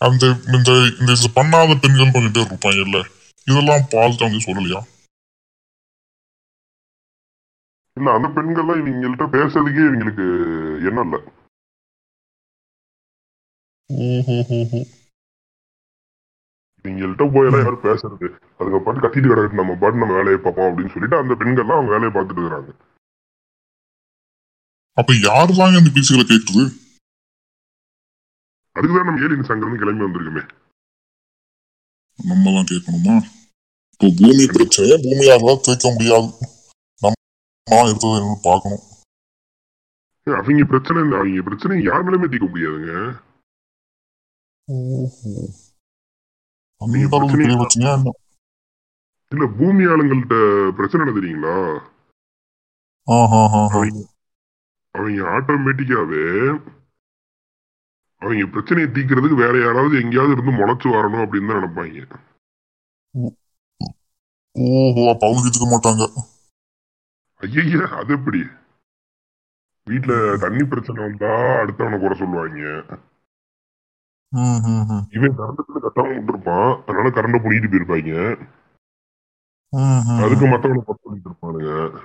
அந்த இந்த இந்த இது பண்ணாத பெண்கள் கொஞ்சம் பேர் இருப்பாங்கல்ல இதெல்லாம் பார்த்துட்டு அவங்க சொல்லலையா? இல்ல அந்த பெண்கள்லாம் இவங்கள்ட்ட பேசுறதுக்கே இவங்களுக்கு என்ன இல்ல. இவங்கள்ட்ட போயெல்லாம் யாரும் பேசுறது. அதுக்கு பாட்டு கத்திட்டு கிடக்கு நம்ம பாட்டு நம்ம வேலையை பார்ப்போம் அப்படின்னு சொல்லிட்டு அந்த பெண்கள்லாம் அவங்க வேலையை பார்த்துட்டு இருக்கிறாங்க. அப்ப யாரு தாங்க இந்த பேச்சுகளை கேட்குது? அதுக்குதான் நம்ம ஏலியன் சங்கம் கிளம்பி வந்திருக்குமே. நம்ம தான் கேட்கணுமா? இப்போ பூமி பிரச்சனையை பூமியால கேட்க முடியாது. நம்ம எடுத்தது என்னன்னு பார்க்கணும். அவங்க பிரச்சனை இல்ல அவங்க பிரச்சனை யார் மேலுமே தீர்க்க முடியாதுங்க. இல்ல பூமி ஆளுங்கள்ட்ட பிரச்சனை என்ன தெரியுங்களா ஆஹா ஆஹா. அவங்க ஆட்டோமேட்டிக்காவே அவங்க பிரச்சனையை தீர்க்கறதுக்கு வேற யாராவது எங்கேயாவது இருந்து முளைச்சு வரணும் அப்படின்னு தான் நினைப்பாங்க. ஓஹோ அப்ப அவங்க மாட்டாங்க. ஐய அது எப்படி? வீட்டுல தண்ணி பிரச்சனை வந்தா அடுத்தவனை குறை சொல்லுவாங்க. இவன் கரண்ட் கட்டாம விட்டுருப்பான். அதனால கரண்ட புடிக்கிட்டு போயிருப்பாங்க. அதுக்கு. மத்தவனை குறை சொல்லிட்டு இருப்பானுங்க.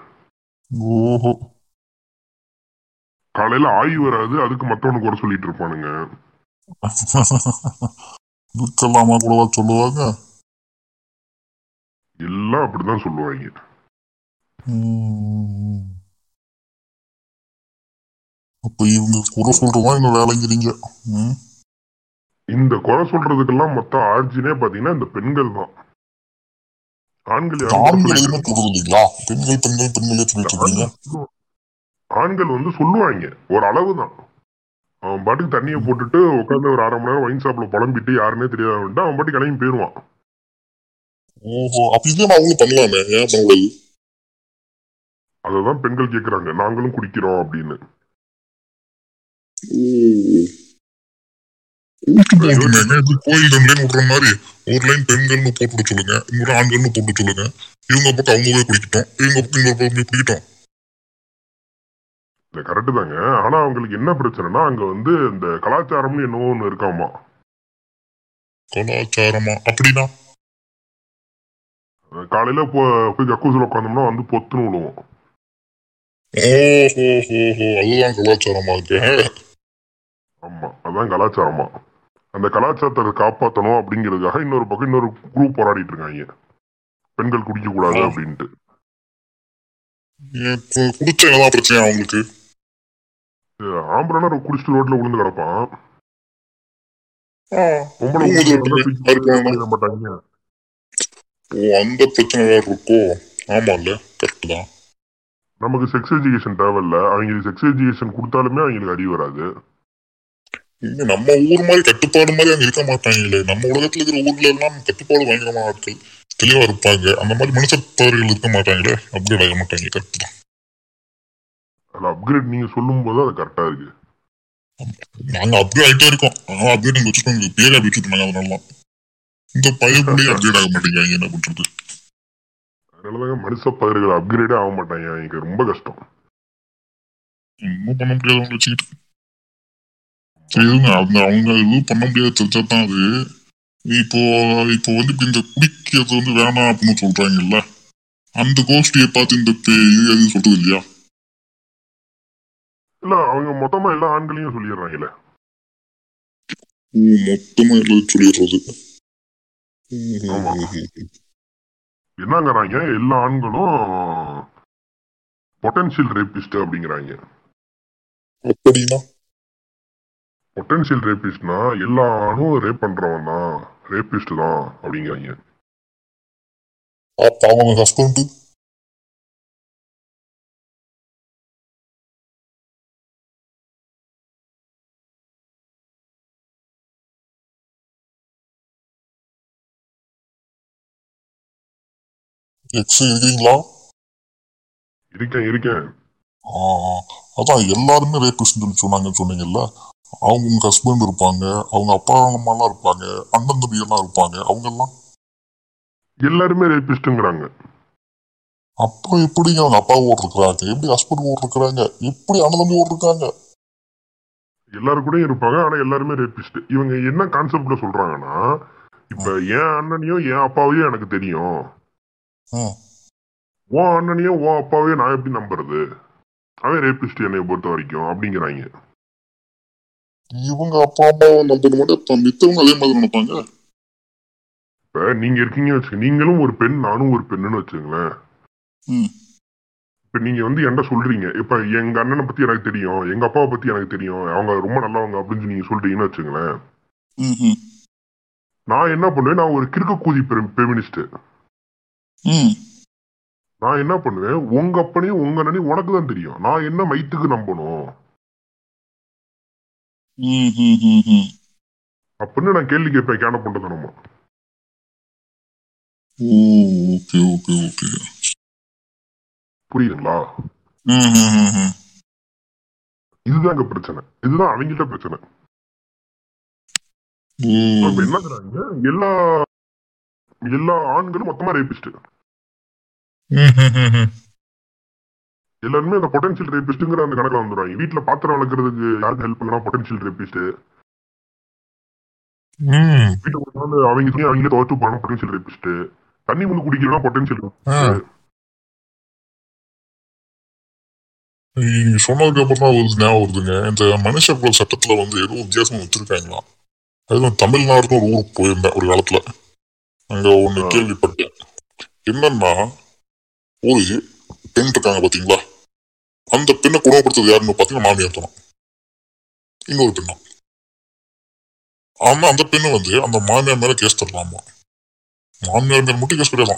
ஓஹோ. காலையில ஆய்வு வராது அதுக்கு மத்தவனை குறை சொல்லிட்டு இருப்பானுங்க. (laughs) கூடவா சொல்லுவாங்க? எல்லாம் அப்படிதான் சொல்லுவாங்க. அப்ப இவங்க குறை சொல்றதா இந்த வேலைங்கிறீங்க. இந்த குறை சொல்றதுக்கெல்லாம் மொத்தம் ஆர்ஜினே பாத்தீங்கன்னா இந்த பெண்கள் தான். ஆண்கள் பெண்கள் பெண்கள் பெண்களே சொல்லிட்டு ஆண்கள் வந்து சொல்லுவாங்க. ஒரு அளவு தான். அவன் பாட்டுக்கு தண்ணியை போட்டுட்டு உட்காந்து ஒரு அரை மணி நேரம் ஒயின் ஷாப்ல புலம்பிட்டு யாருன்னே தெரியாத அவன் பாட்டுக்கு கிளம்பி போயிருவான் ஓஹோ அப்ப இதே ஏன் பண்ணக்கூடாது அததான் பெண்கள் கேக்குறாங்க. நாங்களும் குடிக்கிறோம் அப்படின்னு. கோயில் ரெண்டு விடுற மாதிரி ஒரு லைன் பெண்கள்னு போட்டு சொல்லுங்க. இன்னொரு ஆண்கள்னு போட்டு சொல்லுங்க. இவங்க பக்கம் அவங்க போய் குடிக்கட்டும். இவங்க பக்கம் இன்னொரு பக்கம் குடிக்கட்டும். இல்ல கரெக்டு தாங்க. ஆனா அவங்களுக்கு என்ன பிரச்சனைனா அங்க வந்து இந்த கலாச்சாரம்னு என்னவோ ஒண்ணு இருக்காமா? கலாச்சாரமா? அப்படின்னா? காலையில போய் கக்கூசில் உட்காந்தோம்னா வந்து பொத்துன்னு விழுவோம். அதுதான் கலாச்சாரமா இருக்கு ஆமா அதான் கலாச்சாரமா. அந்த கலாச்சாரத்தை காப்பாத்தணும் அப்படிங்கிறதுக்காக இன்னொரு பக்கம் இன்னொரு குரூப் போராடிட்டு இருக்காங்க. பெண்கள் குடிக்க கூடாது. அப்படின்ட்டு. குடிச்சா என்னதான் பிரச்சனை அவங்களுக்கு ஆம்பளைனா குடிச்சிட்டு ரோட்ல விழுந்து கிடப்பான். மாட்டாங்க. ஓ அந்த பிரச்சனை வேற இருக்கோ? ஆமா இல்ல கரெக்ட் தான். நமக்கு செக்ஸ் எஜுகேஷன் தேவையில்ல. அவங்க செக்ஸ் எஜுகேஷன் கொடுத்தாலுமே அவங்களுக்கு அறிவு வராது. இங்க நம்ம ஊர் மாதிரி கட்டுப்பாடு மாதிரி அங்க இருக்க மாட்டாங்களே. நம்ம உலகத்துல இருக்கிற ஊர்ல எல்லாம் கட்டுப்பாடு பயங்கரமான ஆட்கள் தெளிவா இருப்பாங்க. அந்த மாதிரி மனுஷத்தவர்கள் இருக்க மாட்டாங்களே? அப்கிரேட் ஆக மாட்டாங்க கரெக்ட் தான். அதுல அப்கிரேட் நீங்க சொல்லும் போது அது கரெக்டா இருக்கு. நாங்க அப்கிரேட் ஆகிட்டே இருக்கோம். ஆனா அப்கிரேட் நீங்க வச்சுக்கோங்க. பேர் அப்படி வச்சுருந்தாங்க அதனால இந்த பயப்புள்ளே அப்கிரேட் ஆக மாட்டேங்கிறாங்க. என்ன பண்றது? அதனாலதாங்க மனுஷ பயிர்கள் அப்கிரேடே ஆக மாட்டாங்க. எனக்கு ரொம்ப கஷ்டம். ஒன்றும் பண்ண முடியாது அவங்க வச்சுக்கிட்டு. சரி இருங்க அவங்க எதுவும் பண்ண முடியாது தெரிஞ்சா தான் அது. இப்போ இப்போ வந்து இப்படி இந்த குடிக்கிறது வந்து வேணாம் அப்படின்னு சொல்றாங்கல்ல. அந்த கோஷ்டியை பார்த்து இந்த பேய் அது சொல்றது இல்லையா? இல்ல அவங்க மொத்தமா எல்லா ஆண்களையும் சொல்லிடுறாங்கல்ல. மொத்தமா எல்லாம் சொல்லிடுறது. என்னங்கிறாங்க? எல்லா ஆண்களும் பொட்டன்ஷியல் ரேபிஸ்ட் அப்படிங்கிறாங்க. அப்படின்னா? பொட்டன்ஷியல் ரேபிஸ்ட்னா எல்லா ஆணும் ரேப் பண்றவன் தான் ரேபிஸ்ட் தான் அப்படிங்கிறாங்க. அப்ப அவங்க ஹஸ்பண்ட் எக்ஸ் இருக்கீங்களா இருக்கேன். இருக்கேன். அதான் எல்லாருமே ரேபிஸ்ட் சொல்லி சொன்னாங்கன்னு சொன்னீங்கல்ல. அவங்க உங்க ஹஸ்பண்ட் இருப்பாங்க அவங்க அப்பா அம்மாலாம் இருப்பாங்க அண்ணன் தம்பி எல்லாம் இருப்பாங்க அவங்க எல்லாம் எல்லாருமே ரேபிஸ்டுங்கிறாங்க அப்போ எப்படிங்க அவங்க அப்பா ஓட்டிருக்கிறாங்க எப்படி ஹஸ்பண்ட் ஓட்டிருக்கிறாங்க எப்படி அண்ணன் தம்பி ஓட்டிருக்காங்க எல்லாரும் கூடயும் இருப்பாங்க ஆனா எல்லாருமே ரேபிஸ்ட் இவங்க என்ன கான்செப்ட்ல சொல்றாங்கன்னா இப்ப என் அண்ணனையும் என் அப்பாவையும் எனக்கு தெரியும். உன் அண்ணனையும் உன் அப்பாவையும் நான் எப்படி நம்புறது? அவன் ரேபிஸ்ட் என்னை பொறுத்த வரைக்கும் அப்படிங்கிறாங்க. இவங்க அப்பா அம்மாவை நம்பணும் மட்டும் இப்ப மித்தவங்க அதே மாதிரி நினைப்பாங்க? இப்ப நீங்க இருக்கீங்க வச்சுக்க நீங்களும் ஒரு பெண் நானும் ஒரு பெண்ணுன்னு வச்சுங்களேன். இப்ப நீங்க வந்து என்கிட்ட சொல்றீங்க. இப்ப எங்க அண்ணனை பத்தி எனக்கு தெரியும் எங்க அப்பாவை பத்தி எனக்கு தெரியும் அவங்க ரொம்ப நல்லவங்க அப்படின்னு நீங்க சொல்றீங்கன்னு வச்சுங்களேன். நான் என்ன பண்ணுவேன் நான் ஒரு கிறுக்க கூதி பெமினிஸ்ட் ம். நான் என்ன பண்ணுவேன்? உங்க அப்பனையும் உங்க அண்ணனையும் உனக்கு தான் தெரியும். நான் என்ன மைத்துக்கு நம்பணும். அப்படின்னு நான் கேள்வி கேட்பேன். கேன பண்றது ஓகே ஓகே ஓகே. புரியுதுங்களா? இங்க பிரச்சனை. இதுதான் அவங்ககிட்ட பிரச்சனை. என்னங்கிறாங்க? எல்லா எல்லா ஆண்களும் மொத்தமா ரேபிஸ்ட். (laughs) எல்லாருமே அந்த பொட்டன்ஷியல் ரேபிஸ்ட்ங்கிற அந்த கணக்குல வந்துடுவாங்க வீட்டுல பாத்திரம் வளர்க்கறதுக்கு யாருக்கு ஹெல்ப் பண்ணா பொட்டன்ஷியல் ரேபிஸ்ட். வீட்டுக்கு கொண்டாந்து அவங்க துணி அவங்களே துவச்சு போனா பொட்டன்ஷியல் ரேபிஸ்ட் தண்ணி வந்து குடிக்கலாம் பொட்டன்ஷியல். நீங்க சொன்னதுக்கு அப்புறம் தான் ஒரு ஞாபகம் வருதுங்க. இந்த மனுஷ குல சட்டத்துல வந்து ஏதோ வித்தியாசம் வச்சிருக்காங்களா அதுவும் தமிழ்நாடுன்னு ஒரு ஊருக்கு போயிருந்தேன் ஒரு காலத்துல. அங்க ஒண்ணு. கேள்விப்பட்டேன். என்னன்னா ஒரு பெண் இருக்காங்க பாத்தீங்களா? அந்த பெண்ணை குணப்படுத்துறது யாருன்னு பாத்தீங்கன்னா மாமியார் தான். இன்னொரு பெண்ணா. ஆனா அந்த பெண்ணு வந்து அந்த மாமியார் மேல கேஸ் தரலாமா? மாமியார் மேல மட்டும் கேஸ் கிடையாது?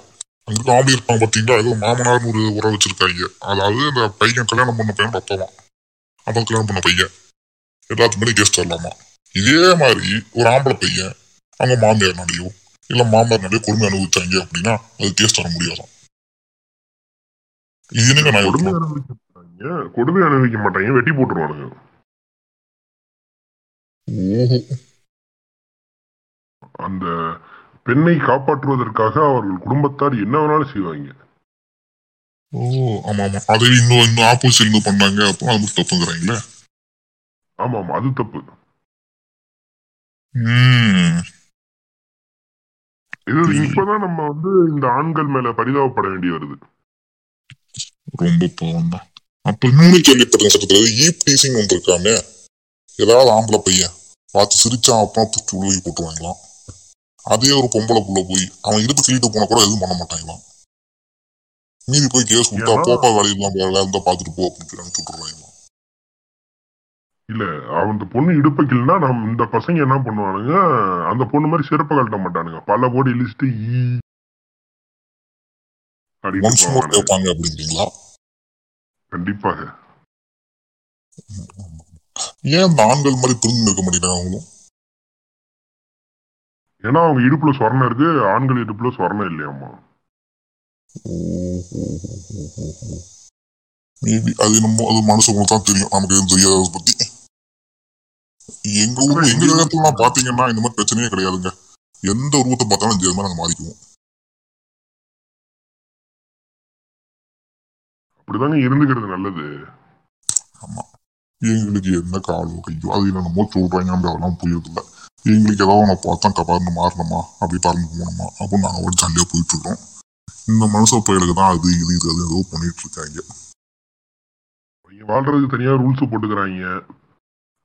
அங்க இருக்க இருப்பாங்க பாத்தீங்களா? ஏதோ மாமனார்னு ஒரு உறவு வச்சிருக்காங்க. அதாவது இந்த பையன் கல்யாணம் பண்ண பையன் அப்பாவான் அவன் கல்யாணம் பண்ண பையன். எல்லாத்து மேலே கேஸ் தரலாமா? இதே மாதிரி ஒரு ஆம்பளை பையன் அவங்க மாமியார்னாலேயோ இல்லை மாமனார்னாலையோ கொடுமை அனுபவிச்சாங்க அப்படின்னா அது கேஸ் தர முடியாதான் கொடுமை அனுபவிக்க மாட்டாங்க. வெட்டி போட்டுருவானுங்க. அந்த பெண்ணை காப்பாற்றுவதற்காக அவர்கள் குடும்பத்தார் என்ன வேணாலும் செய்வாங்க. ஓ ஆமா ஆமா அதை இன்னும் இன்னும் ஆப்போசிட் இன்னும் பண்ணாங்க. அப்போ அது தப்புங்கிறாங்களே? ஆமா ஆமா அது தப்பு. இது இப்பதான் நம்ம வந்து இந்த ஆண்கள் மேல பரிதாபப்பட வேண்டி வருது. ரொம்ப பாவம் தான் அப்ப இன்னொன்னு கேள்விப்பட்டேன் சட்டத்துல ஈப் டீசிங் ஒன்று இருக்காமே ஏதாவது ஆம்பளை பையன் பார்த்து சிரிச்சா அப்புறம் பிடிச்சி உழுவி போட்டுருவாங்களாம் அதே ஒரு பொம்பளை புள்ள போய் அவன் இடுப்பு கிள்ளிட்டு போன கூட எதுவும் பண்ண மாட்டாங்களாம் மீறி போய் கேஸ் கொடுத்தா போப்பா வேலையெல்லாம் வேலை இருந்தா பாத்துட்டு போ அப்படின்னு சொல்லி விட்டுருவாங்களாம் இல்ல அந்த பொண்ணு இடுப்பைக்கல்னா நம்ம இந்த பசங்க என்ன பண்ணுவானுங்க? அந்த பொண்ணு மாதிரி சிறப்பு கழட்ட மாட்டானுங்க. பல கோடி லிஸ்ட் ஈ ஒன்ஸ் மோர். கேட்பாங்க அப்படிங்கிறீங்களா கண்டிப்பாக. ஏன் இந்த ஆண்கள் மாதிரி புரிஞ்சு இருக்க மாட்டேங்கிறாங்க அவங்களும்? ஏன்னா அவங்க இடுப்புல சொர்ணம் இருக்கு ஆண்கள் இடுப்புல சொர்ணம் இல்லையாம்மா. மேபி அது நம்ம அது மனுஷங்களுக்கு தான் தெரியும். நமக்கு எதுவும் தெரியாது பத்தி. எங்க ஊர்ல எங்க இடத்துலாம் பாத்தீங்கன்னா இந்த மாதிரி பிரச்சனையே கிடையாதுங்க. எந்த உருவத்தை பார்த்தாலும் இந்த மாதிரி நாங்க மாறிக்குவோம் அப்படிதாங்க இருந்துக்கிறது நல்லது. எங்களுக்கு என்ன காலோ கையோ அது என்னென்னமோ சொல்றாங்க நம்ம அதெல்லாம் புரியுறதில்ல. எங்களுக்கு ஏதாவது ஒன்று பார்த்தா கபார்னு மாறணுமா? அப்படி பறந்து போகணுமா? அப்படின்னு நாங்கள் ஒரு ஜாலியாக போயிட்டு இருக்கோம். இந்த மனுஷ பயலுக்கு தான் அது இது இது அது ஏதோ பண்ணிட்டு இருக்காங்க. அவங்க வாழ்றதுக்கு தனியா ரூல்ஸ் போட்டுக்கிறாங்க.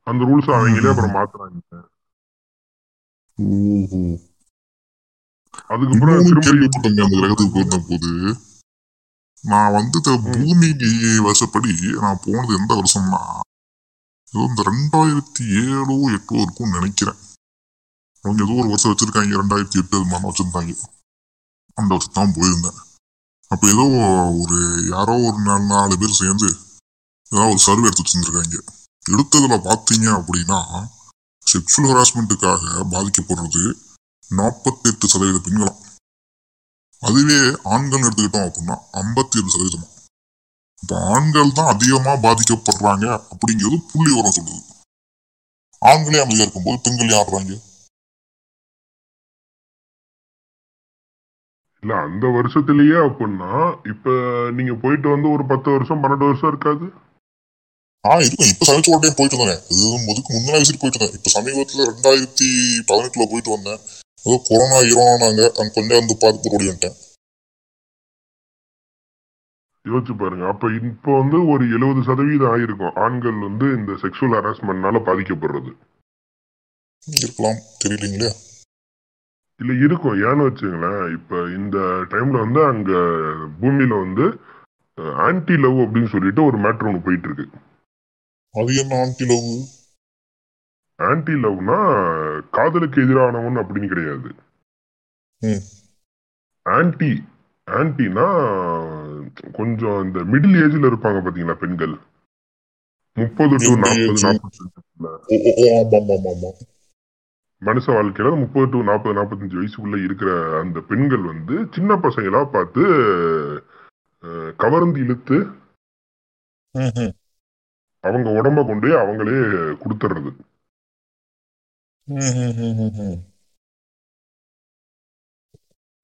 அந்த ரூல்ஸ் அவங்களே அப்புறம் மாத்துறாங்க. ஓஹோ. அதுக்கப்புறம் கேள்விப்பட்டேங்க அந்த கிரகத்துக்கு போது நான் வந்து இந்த பூமி வருஷப்படி நான் போனது எந்த வருஷம்னா ஏதோ இந்த ரெண்டாயிரத்தி ஏழோ எட்டோ இருக்கும்னு நினைக்கிறேன். அவங்க ஏதோ ஒரு வருஷம் வச்சிருக்காங்க ரெண்டாயிரத்தி எட்டு அது மாதிரி வச்சிருந்தாங்க. அந்த வருஷம் தான் போயிருந்தேன். அப்ப ஏதோ ஒரு யாரோ ஒரு நாலு நாலு பேர் சேர்ந்து ஏதாவது ஒரு சர்வே எடுத்து வச்சிருந்திருக்காங்க. எடுத்ததுல பாத்தீங்க அப்படின்னா செக்ஷுவல் ஹராஸ்மெண்ட்டுக்காக பாதிக்கப்படுறது நாற்பத்தெட்டு சதவீத பெண்களாம். அதுவே ஆண்கள் எடுத்துக்கிட்டோம் அப்படின்னா ஐம்பத்தி ஏழு சதவீதம். இப்போ ஆண்கள் தான் அதிகமா பாதிக்கப்படுறாங்க அப்படிங்கிறது புள்ளி வரம் சொல்லுது ஆண்களே அமைதியா இருக்கும்போது பெண்கள் ஆடுறாங்க இல்ல அந்த வருஷத்திலேயே அப்படின்னா இப்ப நீங்க போயிட்டு வந்து ஒரு பத்து வருஷம் பன்னெண்டு வருஷம் இருக்காது? ஆ இருக்கும் இப்ப சமைச்சு டைம் போயிட்டு வந்தேன். இது முதுக்கு முந்தின வயசுக்கு போயிட்டு வந்தேன். இப்ப சமீபத்துல ரெண்டாயிரத்தி பதினெட்டுல போயிட்டு வந்தேன். ஏதோ கொரோனா ஈரோனாங்க அங்க கொஞ்சம் வந்து பார்த்து ஓடி வந்துட்டேன் யோசிச்சு பாருங்க. அப்ப இப்போ வந்து ஒரு எழுபது சதவீதம் ஆயிருக்கும் ஆண்கள் வந்து இந்த செக்ஷுவல் ஹராஸ்மெண்ட்னால பாதிக்கப்படுறது. இருக்கலாம். தெரியலீங்களே? இல்ல இருக்கும். ஏன்னு வச்சுங்களேன் இப்ப இந்த டைம்ல வந்து அங்க பூமியில வந்து ஆன்டி லவ் அப்படின்னு சொல்லிட்டு ஒரு மேட்ரு ஒன்று போயிட்டு இருக்கு. அது என்ன ஆண்டி லவ் ஆன்டி லவ்னா காதலுக்கு எதிரானவன் அப்படின்னு கிடையாது. ஆன்டி ஆன்டினா கொஞ்சம் இந்த மிடில் ஏஜ்ல இருப்பாங்க பாத்தீங்களா பெண்கள்? முப்பது டு நாற்பது. நாற்பத்தஞ்சு மனுஷ வாழ்க்கையில முப்பது டு நாற்பது நாற்பத்தஞ்சு வயசுக்குள்ள இருக்கிற அந்த பெண்கள் வந்து சின்ன பசங்களா பார்த்து கவர்ந்து இழுத்து அவங்க உடம்ப கொண்டு அவங்களே கொடுத்துறது ம்.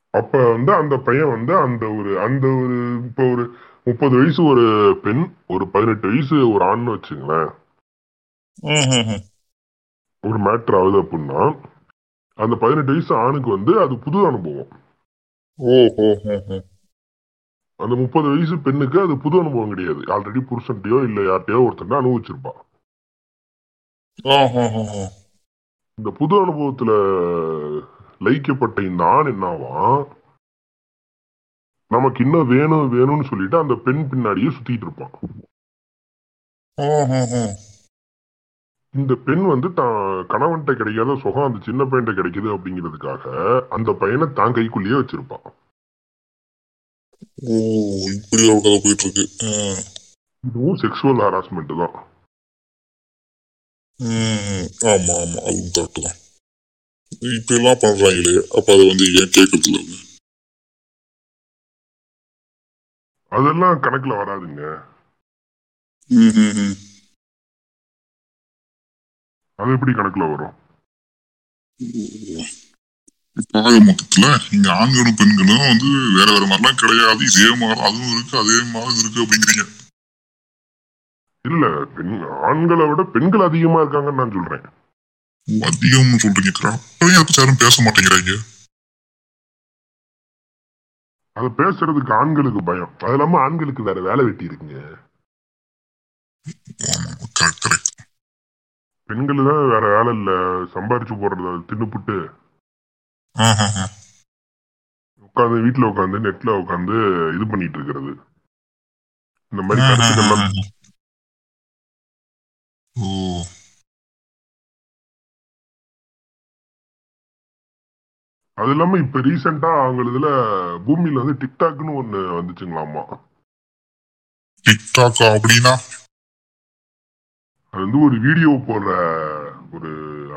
அப்ப வந்து அந்த பையன் வந்து அந்த ஒரு அந்த ஒரு இப்போ ஒரு முப்பது வயசு ஒரு பெண் ஒரு பதினெட்டு வயசு ஒரு ஆண்னு வச்சுங்களேன். ஒரு மேட்ரு ஆகுது அப்படின்னா அந்த பதினெட்டு வயசு ஆணுக்கு வந்து அது புது அனுபவம். அந்த முப்பது வயசு பெண்ணுக்கு அது புது அனுபவம் கிடையாது ஆல்ரெடி புருஷன்ட்டையோ இல்ல யார்கிட்டயோ ஒருத்தன் அனுபவிச்சிருப்பா ஆ, ஆ, ஆ, ஆ. இந்த புது அனுபவத்துல லயிக்கப்பட்ட இந்த ஆண் என்னவான் நமக்கு இன்னும் வேணும் வேணும்னு சொல்லிட்டு அந்த பெண் பின்னாடியே சுத்திட்டு இருப்பான். இந்த பெண் வந்து தான் கணவன்கிட்ட கிடைக்காத சுகம் அந்த சின்ன பையன்கிட்ட கிடைக்குது அப்படிங்கிறதுக்காக அந்த பையனை தான் கைக்குள்ளேயே வச்சிருப்பான் ஓ இப்படி ஒரு கதை போயிட்டு இருக்கு ஆ. இதுவும் செக்ஷுவல் ஹராஸ்மெண்ட் தான். ஆமா ஆமா அதுவும் கரெக்ட் தான். இப்ப எல்லாம் பண்றாங்களே அப்ப அதை வந்து ஏன் கேட்கறது இல்ல அவங்க? அதெல்லாம் கணக்குல வராதுங்க. அது எப்படி கணக்குல வரும்? ஆக மொத்தத்துல இங்க ஆண்களும் பெண்களும் வந்து வேற வேற மாதிரிலாம் கிடையாது இதே மாதிரி அதுவும் இருக்கு அதே மாதிரி இருக்கு அப்படிங்கிறீங்க. இல்ல பெண் ஆண்களை விட பெண்கள் அதிகமா இருக்காங்கன்னு நான் சொல்றேன். அதிகம்னு சொல்றீங்க அப்பயும் யாரும் பேச மாட்டேங்கிறாங்க? அதை பேசுறதுக்கு ஆண்களுக்கு பயம். அது இல்லாம ஆண்களுக்கு வேற வேலை வெட்டி இருக்குங்க. பெண்கள் தான் வேற வேலை இல்ல. சம்பாரிச்சு போடுறத தின்னுப்புட்டு உட்காந்து வீட்டுல உட்காந்து நெட்ல உட்காந்து இது பண்ணிட்டு இருக்கிறது. இந்த மாதிரி ஓ அது இல்லாம இப்ப ரீசெண்டா அவங்க இதுல பூமியில வந்து டிக்டாக்னு ஒண்ணு வந்துச்சுங்களாமா டிக்டாக் அப்படின்னா? அது வந்து ஒரு வீடியோ போடுற ஒரு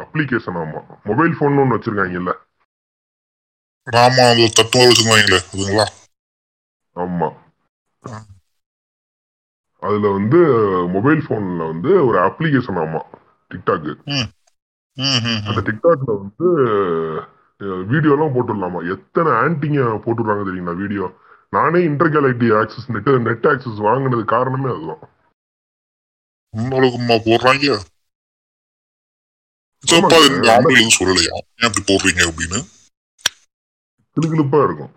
அப்ளிகேஷன் ஆமா. மொபைல் போன் ஒண்ணு வச்சிருக்காங்கல்ல. ராமா அந்த தட்டு மாதிரி வச்சிருந்தாங்களே அதுங்களா? ஆமா. அதுல வந்து மொபைல் போன்ல வந்து ஒரு அப்ளிகேஷன் ஆமா டிக்டாக் ம், ம், ம். அந்த டிக்டாக்ல வந்து வீடியோ எல்லாம் போட்டுடலாமா? எத்தனை ஆன்டிங்க போட்டுடுறாங்க தெரியுங்களா வீடியோ? நானே intergalactic access net net access வாங்கினது காரணமே அதுதான். உன்னோடக்குமா போடுறாங்க. எதுவும் சொல்லலையா? ஏன் அப்படி போடுறீங்க அப்படின்னு? கிளுகிளுப்பா இருக்கும்.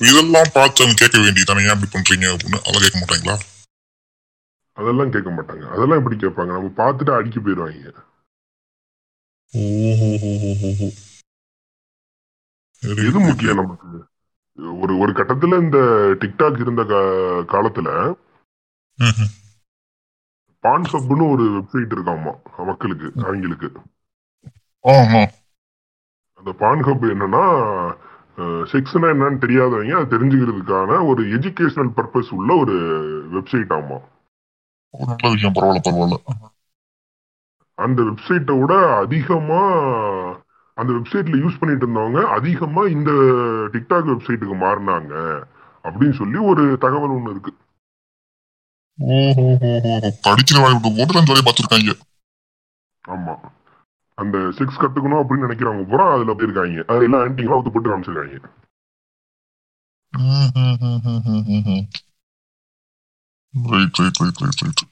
இதெல்லாம் பார்த்து அவங்க கேட்க வேண்டியதானே ஏன் அப்படி பண்றீங்க அப்படின்னு அதெல்லாம் கேட்க மாட்டாங்களா? அதெல்லாம் கேட்க மாட்டாங்க. அதெல்லாம் எப்படி கேட்பாங்க? நம்ம பார்த்துட்டு அடிக்க போயிடுவாங்க. எது முக்கியம் நமக்கு? ஒரு ஒரு கட்டத்துல இந்த டிக்டாக் இருந்த காலத்துல பான்சப்னு ஒரு வெப்சைட் இருக்காமா? மக்களுக்கு அவங்களுக்கு. அந்த பான்ஹப் என்னன்னா செக்ஸ்னா என்னன்னு தெரியாதவங்க அதை தெரிஞ்சுக்கிறதுக்கான ஒரு எஜுகேஷனல் பர்பஸ் உள்ள ஒரு வெப்சைட் ஆமா. நல்ல விஷயம் பரவாயில்ல பரவாயில்ல. அந்த வெப்சைட்டை விட அதிகமா அந்த வெப்சைட்ல யூஸ் பண்ணிட்டு இருந்தவங்க அதிகமா இந்த டிக்டாக் வெப்சைட்டுக்கு மாறினாங்க அப்படின்னு சொல்லி ஒரு தகவல் ஒண்ணு இருக்கு. ஓஹோ படிக்கிற வாய்ப்பு போட்டு பார்த்துருக்காங்க. ஆமா. அந்த செக்ஸ் கத்துக்கணும் அப்படின்னு நினைக்கிறவங்க பூரா அதுல போயிருக்காங்க. அது எல்லாம் ஆன்டிங்களா ஒத்து போட்டு காமிச்சிருக்காங்க. Right right right right right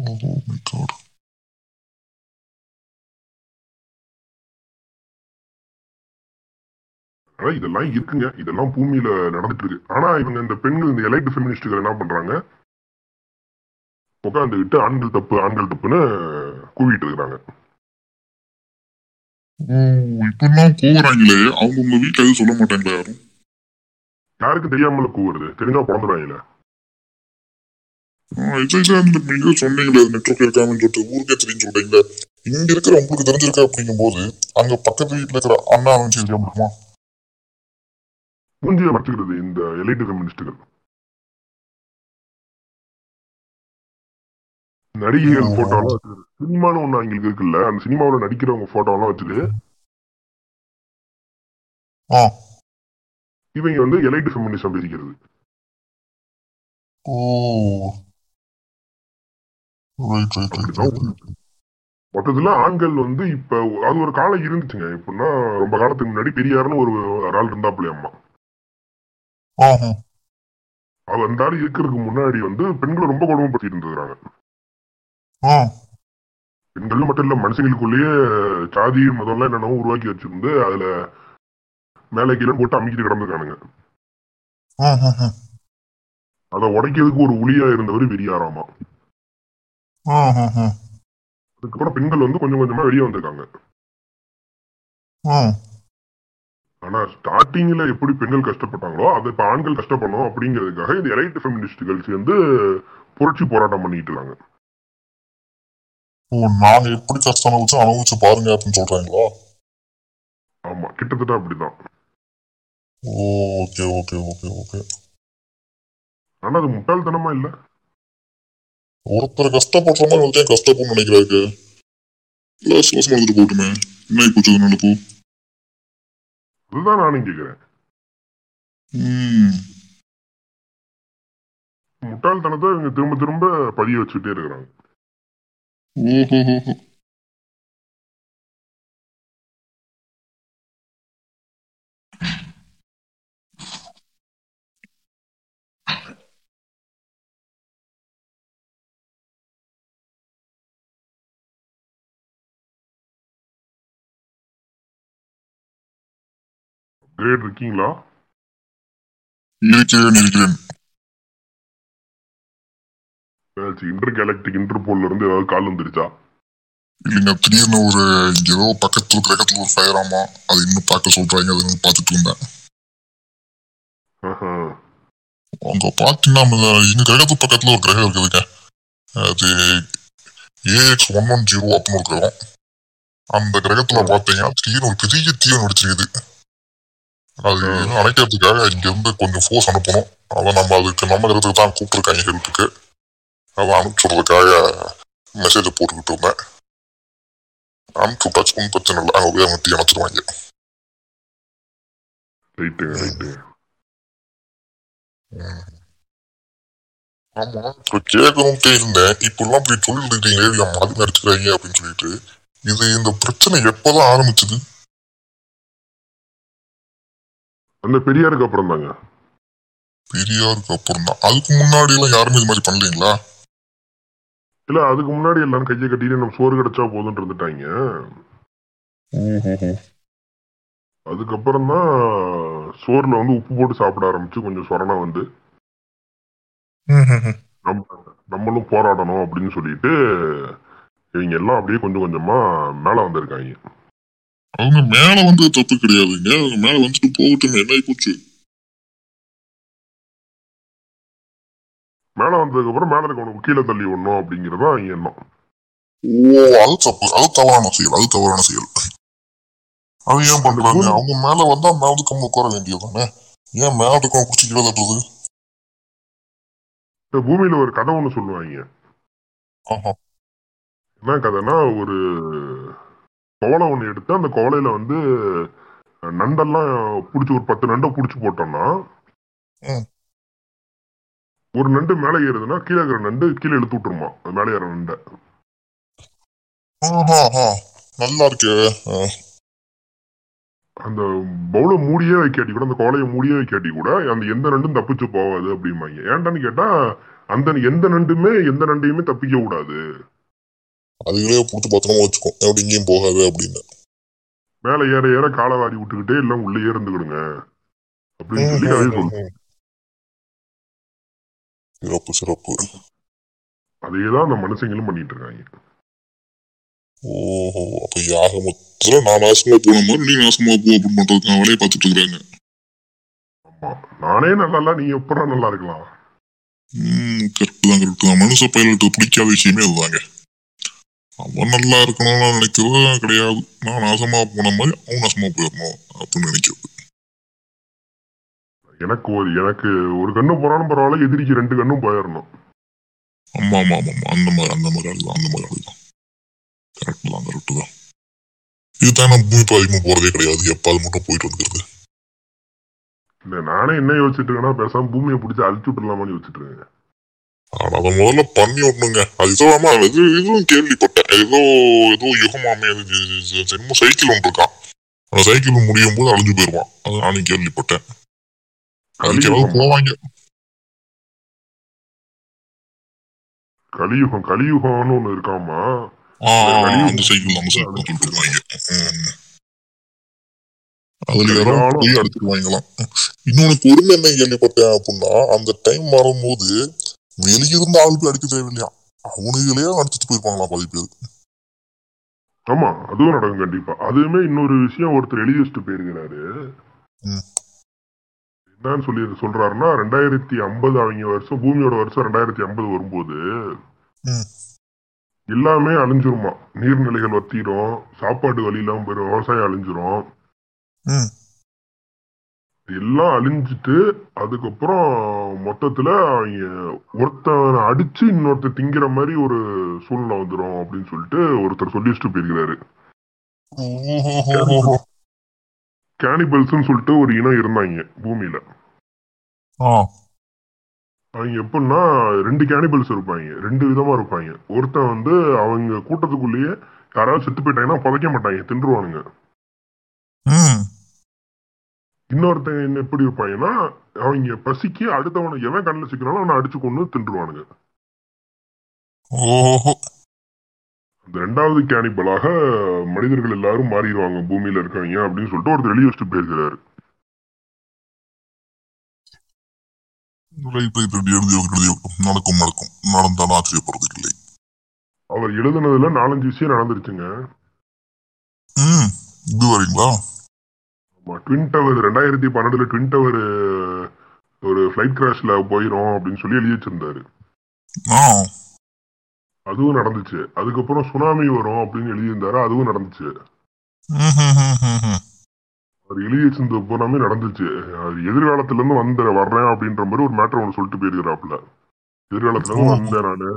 oh my god ஆனா இதெல்லாம் இருக்குங்க. இதெல்லாம் பூமியில நடந்துட்டு இருக்கு. ஆனா இவங்க இந்த பெண்கள் இந்த எலைட் ஃபெமினிஸ்டுகள் என்ன பண்றாங்க? உட்காந்துக்கிட்டு ஆண்கள் தப்பு ஆண்கள் தப்புன்னு கூவிட்டு இருக்கிறாங்க. இப்பெல்லாம் கூவுறாங்களே. அவங்க உங்க வீட்டுல எதுவும் சொல்ல மாட்டாங்களா யாரும்? யாருக்கும் தெரியாமல கூவுறது? தெரிஞ்சா அந்த நீங்க சொன்னீங்களே நெட்ஒர்க் இருக்காமன்னு சொல்லிட்டு ஊருக்கே தெரியும் சொல்றீங்களே. இங்க இருக்கிற உங்களுக்கு தெரிஞ்சிருக்கா அப்படிங்கும் போது அங்க பக்கத்து வீட்டுல இருக்கிற அண்ணா தெரியாம இருக்குமா? மூஞ்சியை மறைச்சுக்கிறது இந்த எலைட் ஃபெமினிஸ்டுகள் நடிகைகள் ஓ. போட்டோலாம் வச்சுக்கிறது சினிமான்னு ஒண்ணு அவங்களுக்கு இருக்குல்ல. அந்த சினிமாவுல நடிக்கிறவங்க போட்டோலாம் வச்சுட்டு ஆ. இவங்க வந்து எலைட் ஃபெமினிசம் பேசிக்கிறது மொத்தத்துல ஆண்கள் வந்து இப்ப அது ஒரு காலம் இருந்துச்சுங்க. எப்படின்னா ரொம்ப காலத்துக்கு முன்னாடி பெரியார்னு ஒரு ஆள் இருந்தாப்புல அம்மா. அவர் அந்த ஆள் இருக்கிறதுக்கு முன்னாடி வந்து பெண்களை ரொம்ப கொடுமைப்படுத்திட்டு இருந்துக்கிறாங்க ஆ பெண்கள் மட்டும் இல்ல மனுஷங்களுக்குள்ளேயே சாதி மதம்லாம் என்னென்னவோ உருவாக்கி வச்சிருந்து அதுல மேலே கீழே போட்டு அமைக்கிட்டு கிடந்துருக்கானுங்க. அதை உடைக்கிறதுக்கு ஒரு ஒளியா இருந்தவர் ஆஹா அதுக்கப்புறம் பெண்கள் வந்து கொஞ்சம் கொஞ்சமா வெளியே வந்திருக்காங்க. ஆனா ஸ்டார்டிங்ல எப்படி பெண்கள் கஷ்டப்பட்டாங்களோ அதை இப்ப ஆண்கள் கஷ்டப்படணும் அப்படிங்கிறதுக்காக இந்த எலைட் ஃபெமினிஸ்டுகள் சேர்ந்து புரட்சி போராட்டம் பண்ணிட்டு இருக்காங்க. நாங்க எப்படி கஷ்டம் அனுபவிச்சு அனுபவிச்சு பாருங்க அப்படின்னு சொல்றாங்களா? ஆமா கிட்டத்தட்ட அப்படிதான். Oh okay okay okay okay ஆனா அது முட்டாள்தனமா இல்ல? ஒருத்தர் கஷ்டப்படுற மாதிரி ஒருத்தன் கஷ்டப்படணும்னு நினைக்கிறாரு சுவாசம் எடுத்துட்டு போட்டுமே என்ன போச்சு நடப்பு அதுதான் நானும் கேக்குறேன். முட்டாள்தனத்தை இவங்க திரும்ப திரும்ப பதிய வச்சுட்டே இருக்கிறாங்க. கிரேட் இருக்கீங்களா இருக்கிறேன் இருக்கிறேன் இன்டர் கேலக்டிக் இன்டர்போல்ல இருந்து ஏதாவது கால் வந்துருச்சா? இல்லைங்க திடீர்னு ஒரு ஏதோ பக்கத்துல கிரகத்துல ஒரு ஃபயர் ஆமா அது இன்னும் பார்க்க சொல்றாங்க அது பார்த்துட்டு இருந்தேன். அங்க பாத்தீங்கன்னா எங்க கிரகத்து பக்கத்துல ஒரு கிரகம் இருக்குதுங்க. அது ஏஎக்ஸ் ஒன் ஒன் ஜீரோ அப்படின்னு ஒரு கிரகம். அந்த கிரகத்துல பாத்தீங்கன்னா திடீர்னு ஒரு பெரிய தீவன் வெடிச்சிருக்குது அது அணைக்கிறதுக்காக இங்க இருந்து கொஞ்சம் ஃபோர்ஸ் அனுப்பணும். அதான் நம்ம அதுக்கு நம்ம கிரகத்துக்கு தான் கூப்பிட்டுருக்காங்க ஹெல்ப்புக்கு அதை அனுப்பிச்சுடுறதுக்காக மெசேஜ் போட்டுக்கிட்டு இருந்தேன். விட்டாச்சு. ஒன்றும் பிரச்சனை இல்லை. அங்கே போய் அவங்க தீ அணைச்சிருவாங்க. ரைட்டுங்க ரைட்டுங்க ஆமா. இப்ப கேட்கணும்ட்டே இருந்தேன். இப்பெல்லாம் இப்படி சொல்லிட்டு இருக்கீங்களே மாறி நடிச்சுக்கிறாங்க அப்படின்னு சொல்லிட்டு. இது இந்த பிரச்சனை எப்பதான் ஆரம்பிச்சது? அந்த பெரியாருக்கு அப்புறம் தாங்க பெரியாருக்கு அப்புறம் தான் அதுக்கு முன்னாடி எல்லாம் யாருமே இது மாதிரி பண்ணலீங்களா? இல்ல அதுக்கு முன்னாடி எல்லாரும் கையை கட்டிட்டு நம்ம சோறு கிடைச்சா போதும்னு இருந்துட்டாங்க. அதுக்கப்புறம் தான் சோறுல வந்து உப்பு போட்டு சாப்பிட ஆரம்பிச்சு கொஞ்சம் சொரணா வந்து. நம்ம நம்மளும் போராடணும் அப்படின்னு சொல்லிட்டு இவங்க எல்லாம் அப்படியே கொஞ்சம் கொஞ்சமா மேல வந்திருக்காங்க. அவங்க மேல வந்தது தப்பு கிடையாதுங்க. அவங்க மேல வந்துட்டு போகட்டும் என்ன போச்சு? மேல வந்ததுக்கு அப்புறம் மேல இருக்கவனுக்கு கீழே தள்ளி விடணும் அப்படிங்கறதா அவங்க எண்ணம். ஓ அது தப்பு. அது தவறான செயல். அது தவறான செயல். அது ஏன் பண்றாங்க அவங்க மேல வந்தா மேல கம்மி உட்கார வேண்டியதுதானே? ஏன் மேல இருக்கவங்க பிடிச்சி கீழே தட்டுறது? இந்த பூமியில ஒரு கதை ஒண்ணு சொல்லுவாங்க. ஆஹா. என்ன கதைனா ஒரு கோவலை ஒண்ணு எடுத்து அந்த கோவலையில வந்து நண்டெல்லாம் புடிச்சு ஒரு பத்து நண்டை புடிச்சு போட்டோம்னா. ஒரு நண்டு மேலே ஏறுதுன்னா கீழே இருக்கிற நண்டு கீழே இழுத்து விட்டுருமா? அது மேலே ஏற நண்டை. நல்லா இருக்கே. அந்த பவுல மூடியே வைக்காட்டி கூட அந்த கோலையை மூடியே வைக்காட்டி கூட அந்த எந்த நண்டும் தப்பிச்சு போகாது அப்படிம்பாங்க. ஏன்டான்னு கேட்டா அந்த எந்த நண்டுமே எந்த நண்டையுமே தப்பிக்க கூடாது. அதுகளே புடிச்சு பத்திரமா வச்சுக்கோ எப்படி இங்கேயும் போகாது அப்படின்னு. மேல ஏற ஏற காலை வாரி விட்டுக்கிட்டே எல்லாம் உள்ளே இருந்துக்கிடுங்க அப்படின்னு சொல்லி அதே சொல்லு சிறப்பு சிறப்பு. அதே தான் அந்த மனுஷங்களும் பண்ணிட்டு இருக்காங்க ஓஹோ அப்ப யாக மொத்தத்துல நான் நாசமா போன மாதிரி நீ நாசமா போ அப்படின்னு பண்றதுக்கு வேலையை பார்த்துட்டு இருக்கிறாங்க ஆமா நானே நல்லா இல்ல நீ எப்படா நல்லா இருக்கலாம்? ம் கரெக்ட் தான் கரெக்ட் தான். மனுஷ பைலட்டு பிடிக்காத விஷயமே அதுதாங்க. அவன் நல்லா இருக்கணும்னு நினைக்கிறது கிடையாது. நான் நாசமா போன மாதிரி அவன் நாசமா போயிடணும் அப்படின்னு நினைக்கிறது. எனக்கு ஒரு எனக்கு ஒரு கண்ணு போனாலும் பரவாயில்ல எதிரிக்கு ரெண்டு கண்ணும் போயிடணும் ஆமா ஆமா ஆமா அந்த மாதிரி அந்த மாதிரி ஆளு தான் அந்த மாதிரி ஆளு தான் கரெக்ட் தான் கரெக்ட் தான் இதுதான் நம்ம பூமி அதிகமா போறதே கிடையாது எப்பாவது மட்டும் போயிட்டு வந்துக்கிறது இல்ல நானே என்ன யோசிச்சுட்டு இருக்கேன்னா பேசாம பூமியை பிடிச்சி அழிச்சு விட்டுலாமான்னு யோசிச்சுட்டு இருக்கேன் ஆனா அதை முதல்ல பண்ணி விடணுங்க அது ஆமா இது இதுவும் கேள்விப்பட்டேன் ஏதோ ஏதோ யுகமாமே என்னமோ சைக்கிள் ஒன்று இருக்கான் அந்த சைக்கிள் முடியும் போது அழிஞ்சு போயிடுவான் அது நானும் கேள்விப்பட்டேன் கலியுகம் போவாங்க கலியுகம் கலியுகம்னு ஒண்ணு இருக்காமா அந்த சைக்கிள் அந்த சைக்கிள் ம். அதுல யாரும் போய் அடிச்சிருவாங்களாம் இன்னொன்னு பொறுமை என்ன கேள்விப்பட்டேன் அப்படின்னா அந்த டைம் வரும்போது வெளியிருந்த ஆள் போய் அடிக்க தேவையில்லையா அவனுங்களே அடிச்சுட்டு போயிருப்பாங்களாம் பாதி பேர் ஆமா அதுவும் நடக்கும் கண்டிப்பா அதுவுமே இன்னொரு விஷயம் ஒருத்தர் எழுதி வச்சுட்டு போயிருக்கிறாரு. என்னன்னு சொல்லி சொல்றாருன்னா ரெண்டாயிரத்தி ஐம்பது அவங்க வருஷம் பூமியோட வருஷம் ரெண்டாயிரத்தி ஐம்பது வரும்போது. எல்லாமே அழிஞ்சிருமா நீர்நிலைகள் வத்திரும் சாப்பாடு வழி இல்லாம போயிடும் விவசாயம் அழிஞ்சிரும். எல்லாம் அழிஞ்சிட்டு அதுக்கப்புறம் மொத்தத்துல அவங்க ஒருத்தனை அடிச்சு இன்னொருத்தர் திங்கிற மாதிரி ஒரு சூழ்நிலை வந்துரும் அப்படின்னு சொல்லிட்டு ஒருத்தர் சொல்லி வச்சுட்டு போயிருக்கிறாரு. கேனிபல்ஸ்னு சொல்லிட்டு ஒரு இனம் இருந்தாங்க பூமியில. அவங்க எப்படின்னா ரெண்டு கேனிபல்ஸ் இருப்பாங்க ரெண்டு விதமா இருப்பாங்க. ஒருத்தன் வந்து அவங்க கூட்டத்துக்குள்ளேயே யாராவது செத்து போயிட்டாங்கன்னா புதைக்க மாட்டாங்க தின்றுவானுங்க. இன்னொருத்தன் என்ன எப்படி இருப்பாங்கன்னா அவங்க பசிக்கு அடுத்தவனை எவன் கண்ணில் சிக்கிறானோ அவனை அடிச்சு கொண்டு தின்றுவானுங்க. ரெண்டாவது கேனிபலாக மனிதர்கள் எல்லாரும் மாறிடுவாங்க பூமியில இருக்கவங்க அப்படின்னு சொல்லிட்டு ஒருத்தர் எழுதி வச்சுட்டு போயிருக்கிறாரு. நடக்கும் நடக்கும். நடந்தாலும் ஆச்சரியப்படுறதுக்கு இல்லை. அவர் எழுதுனதுல நாலஞ்சு விஷயம் நடந்துருச்சுங்க. ம் இது வரீங்களா? ட்வின் டவர் ரெண்டாயிரத்தி பன்னெண்டுல ட்வின் டவர் ஒரு ஃபிளைட் கிராஷ்ல போயிரும் அப்படின்னு சொல்லி எழுதி வச்சிருந்தாரு. ஆ. அதுவும் நடந்துச்சு அதுக்கப்புறம் சுனாமி வரும் அப்படின்னு எழுதியிருந்தாரு அதுவும் நடந்துச்சு. அவர் எழுதி வச்சிருந்தது பூராமே நடந்துச்சு அது எதிர்காலத்துல இருந்து வந்து வர்றேன் அப்படின்ற மாதிரி ஒரு மேட்டர் ஒன்று சொல்லிட்டு போயிருக்கிறாப்புல எதிர்காலத்துல இருந்து. வந்தேன் நானு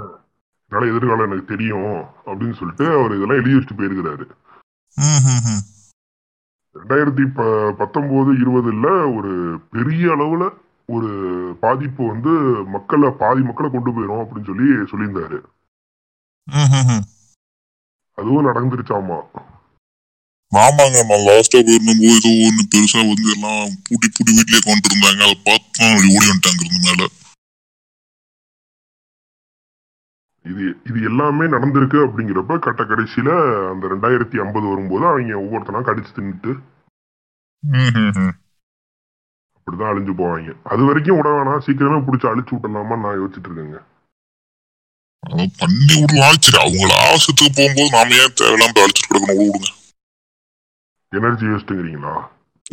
என்னால எதிர்காலம் எனக்கு தெரியும் அப்படின்னு சொல்லிட்டு அவர் இதெல்லாம் எழுதி வச்சுட்டு போயிருக்கிறாரு. ரெண்டாயிரத்தி ப பத்தொன்பது இருபதுல ஒரு பெரிய அளவுல ஒரு பாதிப்பு வந்து மக்களை பாதி மக்களை கொண்டு போயிரும் அப்படின்னு சொல்லி சொல்லியிருந்தாரு. அதுவும் நடந்துருச்சாமா? ஆமாங்க நான் லாஸ்டா போயிருந்தோம் போது ஏதோ ஒண்ணு பெருசா வந்து எல்லாம் பூட்டி பூட்டி வீட்லயே கொண்டு இருந்தாங்க. அதை பார்த்து அப்படி ஓடி வந்துட்டாங்க இருந்து மேல. இது இது எல்லாமே நடந்திருக்கு அப்படிங்கிறப்ப கட்ட கடைசியில அந்த ரெண்டாயிரத்தி ஐம்பது வரும்போது அவங்க ஒவ்வொருத்தனா கடிச்சு தின்னுட்டு. அப்படிதான் அழிஞ்சு போவாங்க. அது வரைக்கும் விட வேணாம். சீக்கிரமே பிடிச்சி அழிச்சு விட்டலாமா நான் யோசிச்சுட்டு இருக்கேங்க. பண்ணி விடலாம் சரி அவங்கள ஆசத்துக்கு போகும்போது நாம ஏன் தேவையில்லாம அழிச்சிட்டு கிடக்கணும்? விட விடுங்க. எனர்ஜி வேஸ்ட்டுங்கிறீங்களா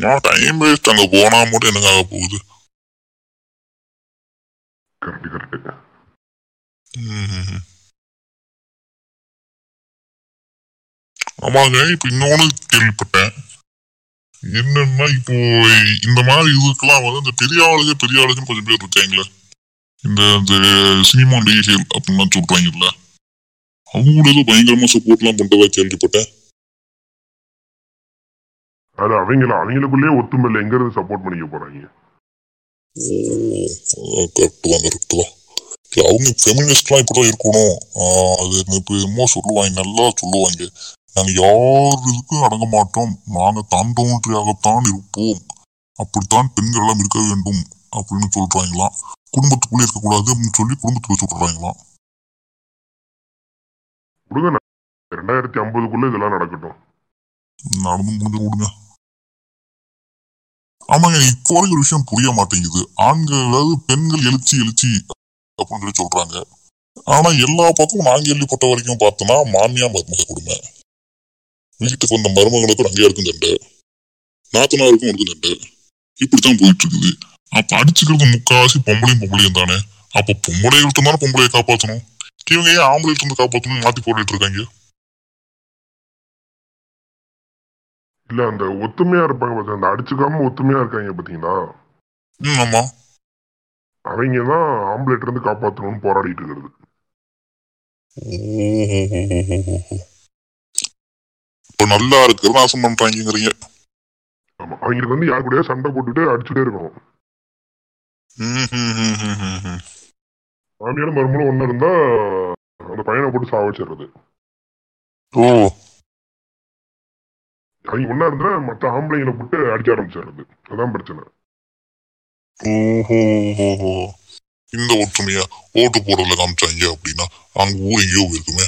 நான் டைம் வேஸ்ட் அங்க போனா மட்டும் எனக்கு ஆக போகுது? Correct correct. ஆமாங்க இப்ப இன்னொன்னு கேள்விப்பட்டேன். என்னன்னா இப்போ இந்த மாதிரி இதுக்கெல்லாம் வந்து இந்த பெரிய ஆளுங்க பெரிய ஆளுங்க கொஞ்சம் பேர் இருக்காங்களே. இந்த இந்த சினிமா நடிகைகள் அப்படின்லாம் சொல்றாங்கல்ல. அவங்க கூட ஏதோ பயங்கரமா சப்போர்ட் எல்லாம் பண்றதா கேள்விப்பட்டேன். அது அவங்கள அவங்களுக்குள்ளேயே ஒத்துமை இல்லை. எங்க இருந்து சப்போர்ட் பண்ணிக்க போறாங்க? ஓ கரெக்ட் தான் கரெக்ட் தான். அவங்க ஃபெமினிஸ்ட்லாம் இப்படிதான் இருக்கணும். அது இப்போ என்னமோ சொல்லுவாங்க நல்லா சொல்லுவாங்க. நாங்க யார் இதுக்கும் அடங்க மாட்டோம். நாங்க தான் தோன்றியாகத்தான் இருப்போம். அப்படித்தான் பெண்கள் எல்லாம் இருக்க வேண்டும் அப்படின்னு சொல்றாங்களாம். குடும்பத்துக்குள்ளே இருக்கக்கூடாது அப்படின்னு சொல்லி குடும்பத்துக்குள்ள சொல்றாங்களாம் விடுங்க நான். ரெண்டாயிரத்தி ஐம்பதுக்குள்ள இதெல்லாம் நடக்கட்டும். நடந்து முடிஞ்சு விடுங்க. ஆமாங்க இப்போ வரைக்கும் ஒரு விஷயம் புரிய மாட்டேங்குது. ஆண்கள் அதாவது பெண்கள் எழுச்சி எழுச்சி அப்படின்னு சொல்லி சொல்றாங்க. ஆனா எல்லா பக்கமும் நான் கேள்விப்பட்ட வரைக்கும் பார்த்தோம்னா மாமியா மருமக கொடுமை. வீட்டுக்கு வந்த மருமகளுக்கும் அங்கேயா இருக்கும் சண்டை நாத்தனாருக்கும் இருக்கும் சண்டை இப்படித்தான் போயிட்டு இருக்குது. அப்ப அடிச்சுக்கிறது முக்காவாசி பொம்பளையும் பொம்பளையும் தானே? அப்ப பொம்பளைகள்ட்ட தானே பொம்பளையை காப்பாத்தணும்? இவங்க ஏன் ஆம்பளைகிட்ட இருந்து காப்பாத்தணும் மாத்தி போட்டுட்டு இருக்காங்க? இல்ல அந்த ஒத்துமையா இருப்பாங்க பாத்தீங்க அந்த அடிச்சுக்காம ஒத்துமையா இருக்காங்க பாத்தீங்களா? ம் ஆமா. அவங்க தான் ஆம்பளைட் இருந்து காப்பாத்தணும்னு போராடிட்டு இருக்கிறது. இப்ப நல்லா இருக்கு நாசம் பண்றாங்கிறீங்க ஆமா அவங்களுக்கு வந்து யார் கூடயோ சண்டை போட்டுட்டு அடிச்சுட்டே இருக்கணும். (laughs) மாமியாரும் மருமகளும் ஒண்ணு இருந்தா அந்த பையனை போட்டு சாவ வச்சிடுறது. ஓ. அவங்க ஒண்ணா இருந்தா மத்த ஆம்பளைங்களை போட்டு அடிக்க ஆரம்பிச்சிடுறது. அதான் பிரச்சனை. ஓஹோ இந்த ஒற்றுமையா ஓட்டு போடுறதுல காமிச்சாங்க அப்படின்னா அங்க ஊர் எங்கேயோ இருக்குமே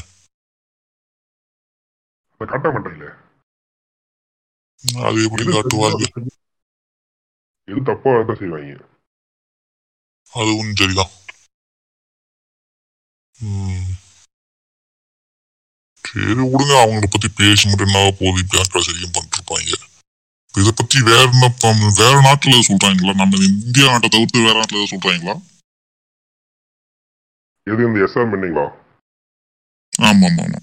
காட்ட மாட்டாங்களே அது எப்படி எது காட்டுவாங்க எது தப்போ அதான் செய்வாங்க. அதுவும் சரிதான். சரி விடுங்க அவங்கள பத்தி பேசி மட்டும் என்ன போகுது? இப்படி சரியும் பண்ணிட்டு இருப்பாங்க இதை பத்தி வேற என்ன வேற நாட்டுல சொல்றாங்களா? நம்ம இந்தியா நாட்டை தவிர்த்து வேற நாட்டுல சொல்றாங்களா? எது இந்த எஸ்ஆர் பண்ணீங்களா? ஆமா ஆமா ஆமா.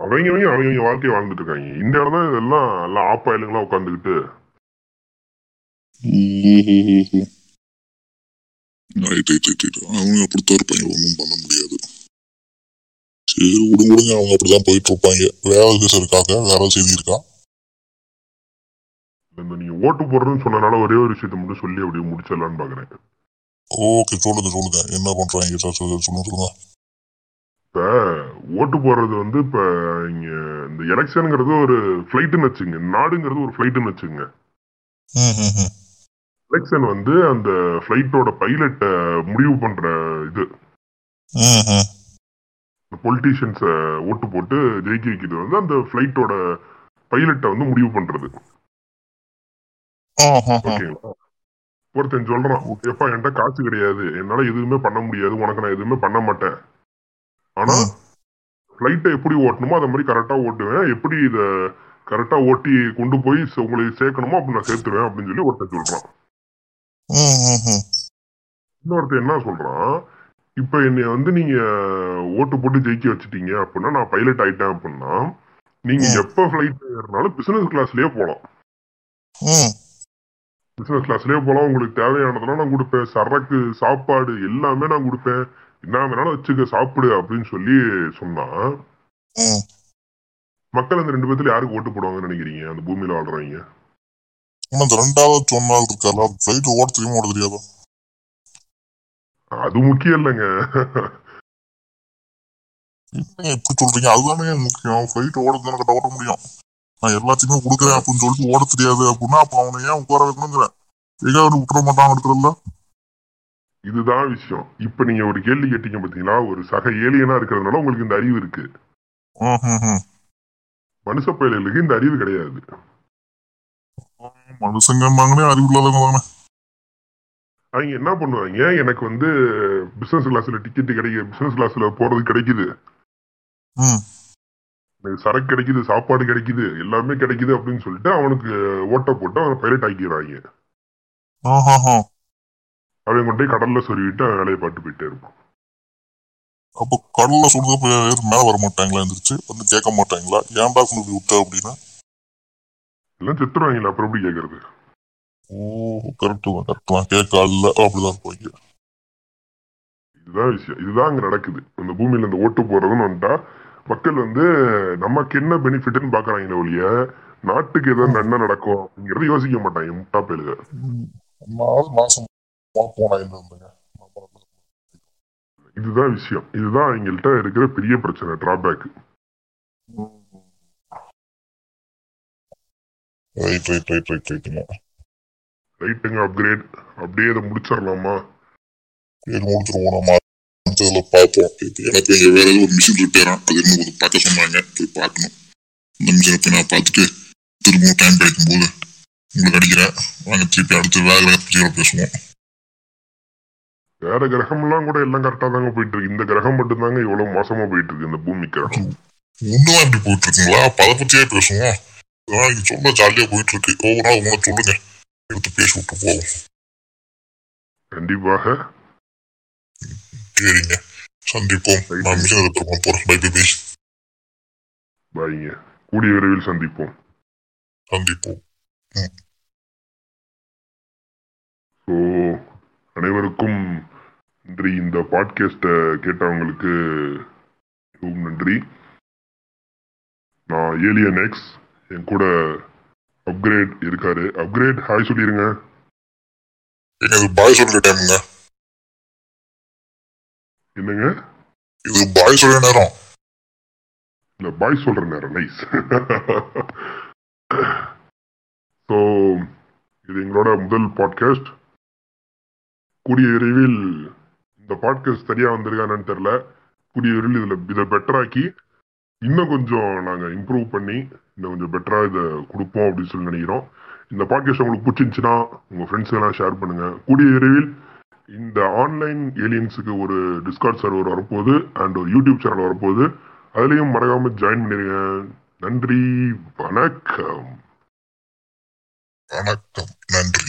அவங்க அவங்க அவங்க வாழ்க்கையை வாழ்ந்துட்டு இருக்காங்க. இந்த இடம் தான் இதெல்லாம் எல்லாம் ஆப்பாயிலுங்களா உட்காந்துக்கிட்டு ரைட் ரைட் ரைட் ரைட் அவங்க அப்படித்தான் இருப்பாங்க ஒன்றும் பண்ண முடியாது. சரி விடுங்க விடுங்க. அவங்க அப்படிதான் போயிட்டு இருப்பாங்க வேற கேஸ் இருக்காங்க. வேற செய்தி இருக்கா? இந்த நீங்க ஓட்டு போடுறதுன்னு சொன்னனால ஒரே ஒரு விஷயத்தை மட்டும் சொல்லி அப்படியே முடிச்சிடலான்னு பாக்குறேன். ஓகே சொல்லுங்க சொல்லுங்க. என்ன பண்றாங்க? சார் சொல்லுங்க சொல்லுங்க. இப்ப ஓட்டு போடுறது வந்து இப்ப இங்க இந்த எலெக்ஷனுங்கிறது ஒரு ஃபிளைட்டுன்னு வச்சுங்க. நாடுங்கிறது ஒரு ஃபிளைட்டுன்னு வச்சுங்க. எலெக்ஷன் வந்து அந்த ஃபிளைட்டோட பைலட்டை முடிவு பண்ற இது. பொலிட்டீஷியன்ஸை ஓட்டு போட்டு ஜெயிக்க வைக்கிறது வந்து அந்த ஃபிளைட்டோட பைலட்டை வந்து முடிவு பண்றது. ஓகேங்களா ஒருத்தன் சொல்றான் எப்பா என்கிட்ட காசு கிடையாது. என்னால எதுவுமே பண்ண முடியாது. உனக்கு நான் எதுவுமே பண்ண மாட்டேன். ஆனா. ஃபிளைட்டை எப்படி ஓட்டணுமோ அதை மாதிரி கரெக்டா ஓட்டுவேன். எப்படி இத கரெக்டா ஓட்டி கொண்டு போய் உங்களை சேர்க்கணுமோ அப்படி நான் சேர்த்துருவேன் அப்படின்னு சொல்லி ஒருத்தன் சொல்றான். இன்னொருத்தன் என்ன சொல்றான்? இப்ப என்னைய வந்து நீங்க ஓட்டு போட்டு ஜெயிக்க வச்சுட்டீங்க அப்படின்னா நான் பைலட் ஆயிட்டேன் அப்படின்னா நீங்க. எப்ப ஃபிளைட் ஏறினாலும் பிசினஸ் கிளாஸ்லயே போலாம். பிசினஸ் கிளாஸ்லயே போலாம். உங்களுக்கு தேவையானதெல்லாம் நான் கொடுப்பேன். சரக்கு சாப்பாடு எல்லாமே நான் கொடுப்பேன். என்ன வேணாலும் வச்சுக்க சாப்பிடு அப்படின்னு சொல்லி சொன்னா. மக்கள் அந்த ரெண்டு பேத்துல யாருக்கு ஓட்டு போடுவாங்கன்னு நினைக்கிறீங்க? அந்த பூமியில வாழ்றவங்க. ஆனா இந்த ரெண்டாவது சொன்னாலும் இருக்காரு ஃபிளைட் ஓட தெரியுமா ஓட தெரியாதா? அது முக்கியம் இல்லைங்க. இப்படி சொல்றீங்க? அதுதானே முக்கியம். ஃபிளைட் ஓட தானே கட்ட ஓட முடியும். நான் எல்லாத்தையுமே கொடுக்குறேன் அப்படின்னு சொல்லிட்டு ஓட தெரியாது அப்படின்னா அப்ப அவனை ஏன் உட்கார வைக்கணுங்கிறேன் எங்காவது விட்டுற மாட்டான் இடத்துல இதுதான் விஷயம். இப்ப நீங்க ஒரு கேள்வி கேட்டீங்க பாத்தீங்களா? ஒரு சக ஏலியனா இருக்கிறதுனால உங்களுக்கு இந்த அறிவு இருக்கு. மனுஷ பயல்களுக்கு இந்த அறிவு கிடையாது. மனுஷங்கன்னாங்கன்னே அறிவு இல்லாதவங்க தானே. அவங்க என்ன பண்ணுவாங்க? எனக்கு வந்து பிசினஸ் கிளாஸ்ல டிக்கெட் கிடைக்குது பிசினஸ் கிளாஸ்ல போறது கிடைக்குது. சரக்கு கிடைக்குது சாப்பாடு கிடைக்குது எல்லாமே கிடைக்குது அப்படின்னு சொல்லிட்டு அவனுக்கு ஓட்ட போட்டு அவனை பைலட் ஆக்கிடுறாங்க. அவன் கொண்டு போய் கடல்ல சொருவிட்டு அவன் வேலையை பார்த்து போயிட்டே இருப்பான். அப்ப கடல்ல சொல்றது மேல வர மாட்டாங்களா எந்திரிச்சு? வந்து கேட்க மாட்டாங்களா? ஏன்டா கொண்டு போய் விட்ட அப்படின்னா? எல்லாம் செத்துருவாங்களா அப்புறம் எப்படி கேக்குறது? ஓ கரெக்ட் தான் கரெக்ட் தான் கேட்காதுல்ல அப்படிதான் இருப்பாங்க இதுதான் விஷயம். இதுதான் அங்க நடக்குது. இந்த பூமியில இந்த ஓட்டு போறதுன்னு வந்துட்டா மக்கள் வந்து நமக்கு என்ன பெனிஃபிட்னு பாக்குறாங்களே ஒழிய நாட்டுக்கு ஏதாவது நன்மை நடக்கும் அப்படிங்கறத யோசிக்க மாட்டாங்க. முட்டா நாலு மாசம் இதுதான் விஷயம். இதுதான் எங்கள்கிட்ட இருக்கிற பெரிய பிரச்சனை drawback right right right right ரைட்டுங்க ரைட்டுங்க அப்கிரேட் அப்படியே இதை முடிச்சிடலாமா இது முடிச்சிருவோம் நம்ம அடுத்ததுல பார்ப்போம் எனக்கு இங்க வேற ஏதோ ஒரு மிஷின் ரிப்பேரான் அது கொஞ்சம் பார்க்க சொன்னாங்க போய் பார்க்கணும் இந்த மிஷினை போய் நான் பார்த்துட்டு திரும்பவும் டைம் கிடைக்கும் போது உங்களுக்கு அடிக்கிறேன் வாங்க திருப்பி அடுத்து வேற வேற பற்றிகளை பேசுவோம் வேற கிரகம்லாம் கூட எல்லாம் கரெக்டா தாங்க போயிட்டு இருக்கு இந்த கிரகம் மட்டும்தாங்க இவ்வளவு மோசமா போயிட்டு இருக்கு இந்த பூமி கிரகம் இன்னும் இப்படி போயிட்டு இருக்குங்களா அதை பத்தியே பேசுவோம் இதெல்லாம் இங்க சொல்ல ஜாலியா போயிட்டு இருக்கு நாள் ஒவ்வொரு சொல்லுங்க. எடுத்து பேசி விட்டு போவோம். கண்டிப்பாக. சரிங்க. சந்திப்போம். நான் மிஷின் எடுத்துருப்போம் போறேன். பை பை பை பாய்ங்க கூடிய விரைவில் சந்திப்போம். சந்திப்போம். ஸோ அனைவருக்கும் நன்றி. இந்த பாட்காஸ்ட்டை கேட்டவங்களுக்கு மிகவும் நன்றி. நான் ஏலியன் எக்ஸ் என் கூட அப்கிரேட் இருக்காரு. அப்கிரேட் ஹாய் சொல்லிருங்க. இது பாய் சொல்ற டைமுங்க என்னங்க? இது பாய் சொல்ற நேரம். இல்ல பாய் சொல்ற நேரம் நைஸ் ஸோ (laughs) இது எங்களோட முதல் பாட்காஸ்ட் கூடிய விரைவில் இந்த பாட்காஸ்ட் சரியா வந்திருக்கானு தெரியல. கூடிய விரைவில் இதுல இதை பெட்டராக்கி இன்னும் கொஞ்சம் நாங்கள் இம்ப்ரூவ் பண்ணி இன்னும் கொஞ்சம் பெட்டராக இதை கொடுப்போம் அப்படின்னு சொல்லி நினைக்கிறோம். இந்த பாட்காஸ்ட் உங்களுக்கு பிடிச்சிருந்துச்சுன்னா உங்கள் ஃப்ரெண்ட்ஸுக்கெல்லாம் எல்லாம் ஷேர் பண்ணுங்கள் கூடிய விரைவில் இந்த ஆன்லைன் ஏலியன்ஸுக்கு ஒரு டிஸ்கார்ட் சர்வர் வரப்போகுது அண்ட் ஒரு யூடியூப் சேனல் வரப்போகுது. அதுலேயும் மறக்காமல் ஜாயின் பண்ணிடுங்க நன்றி வணக்கம். வணக்கம் நன்றி.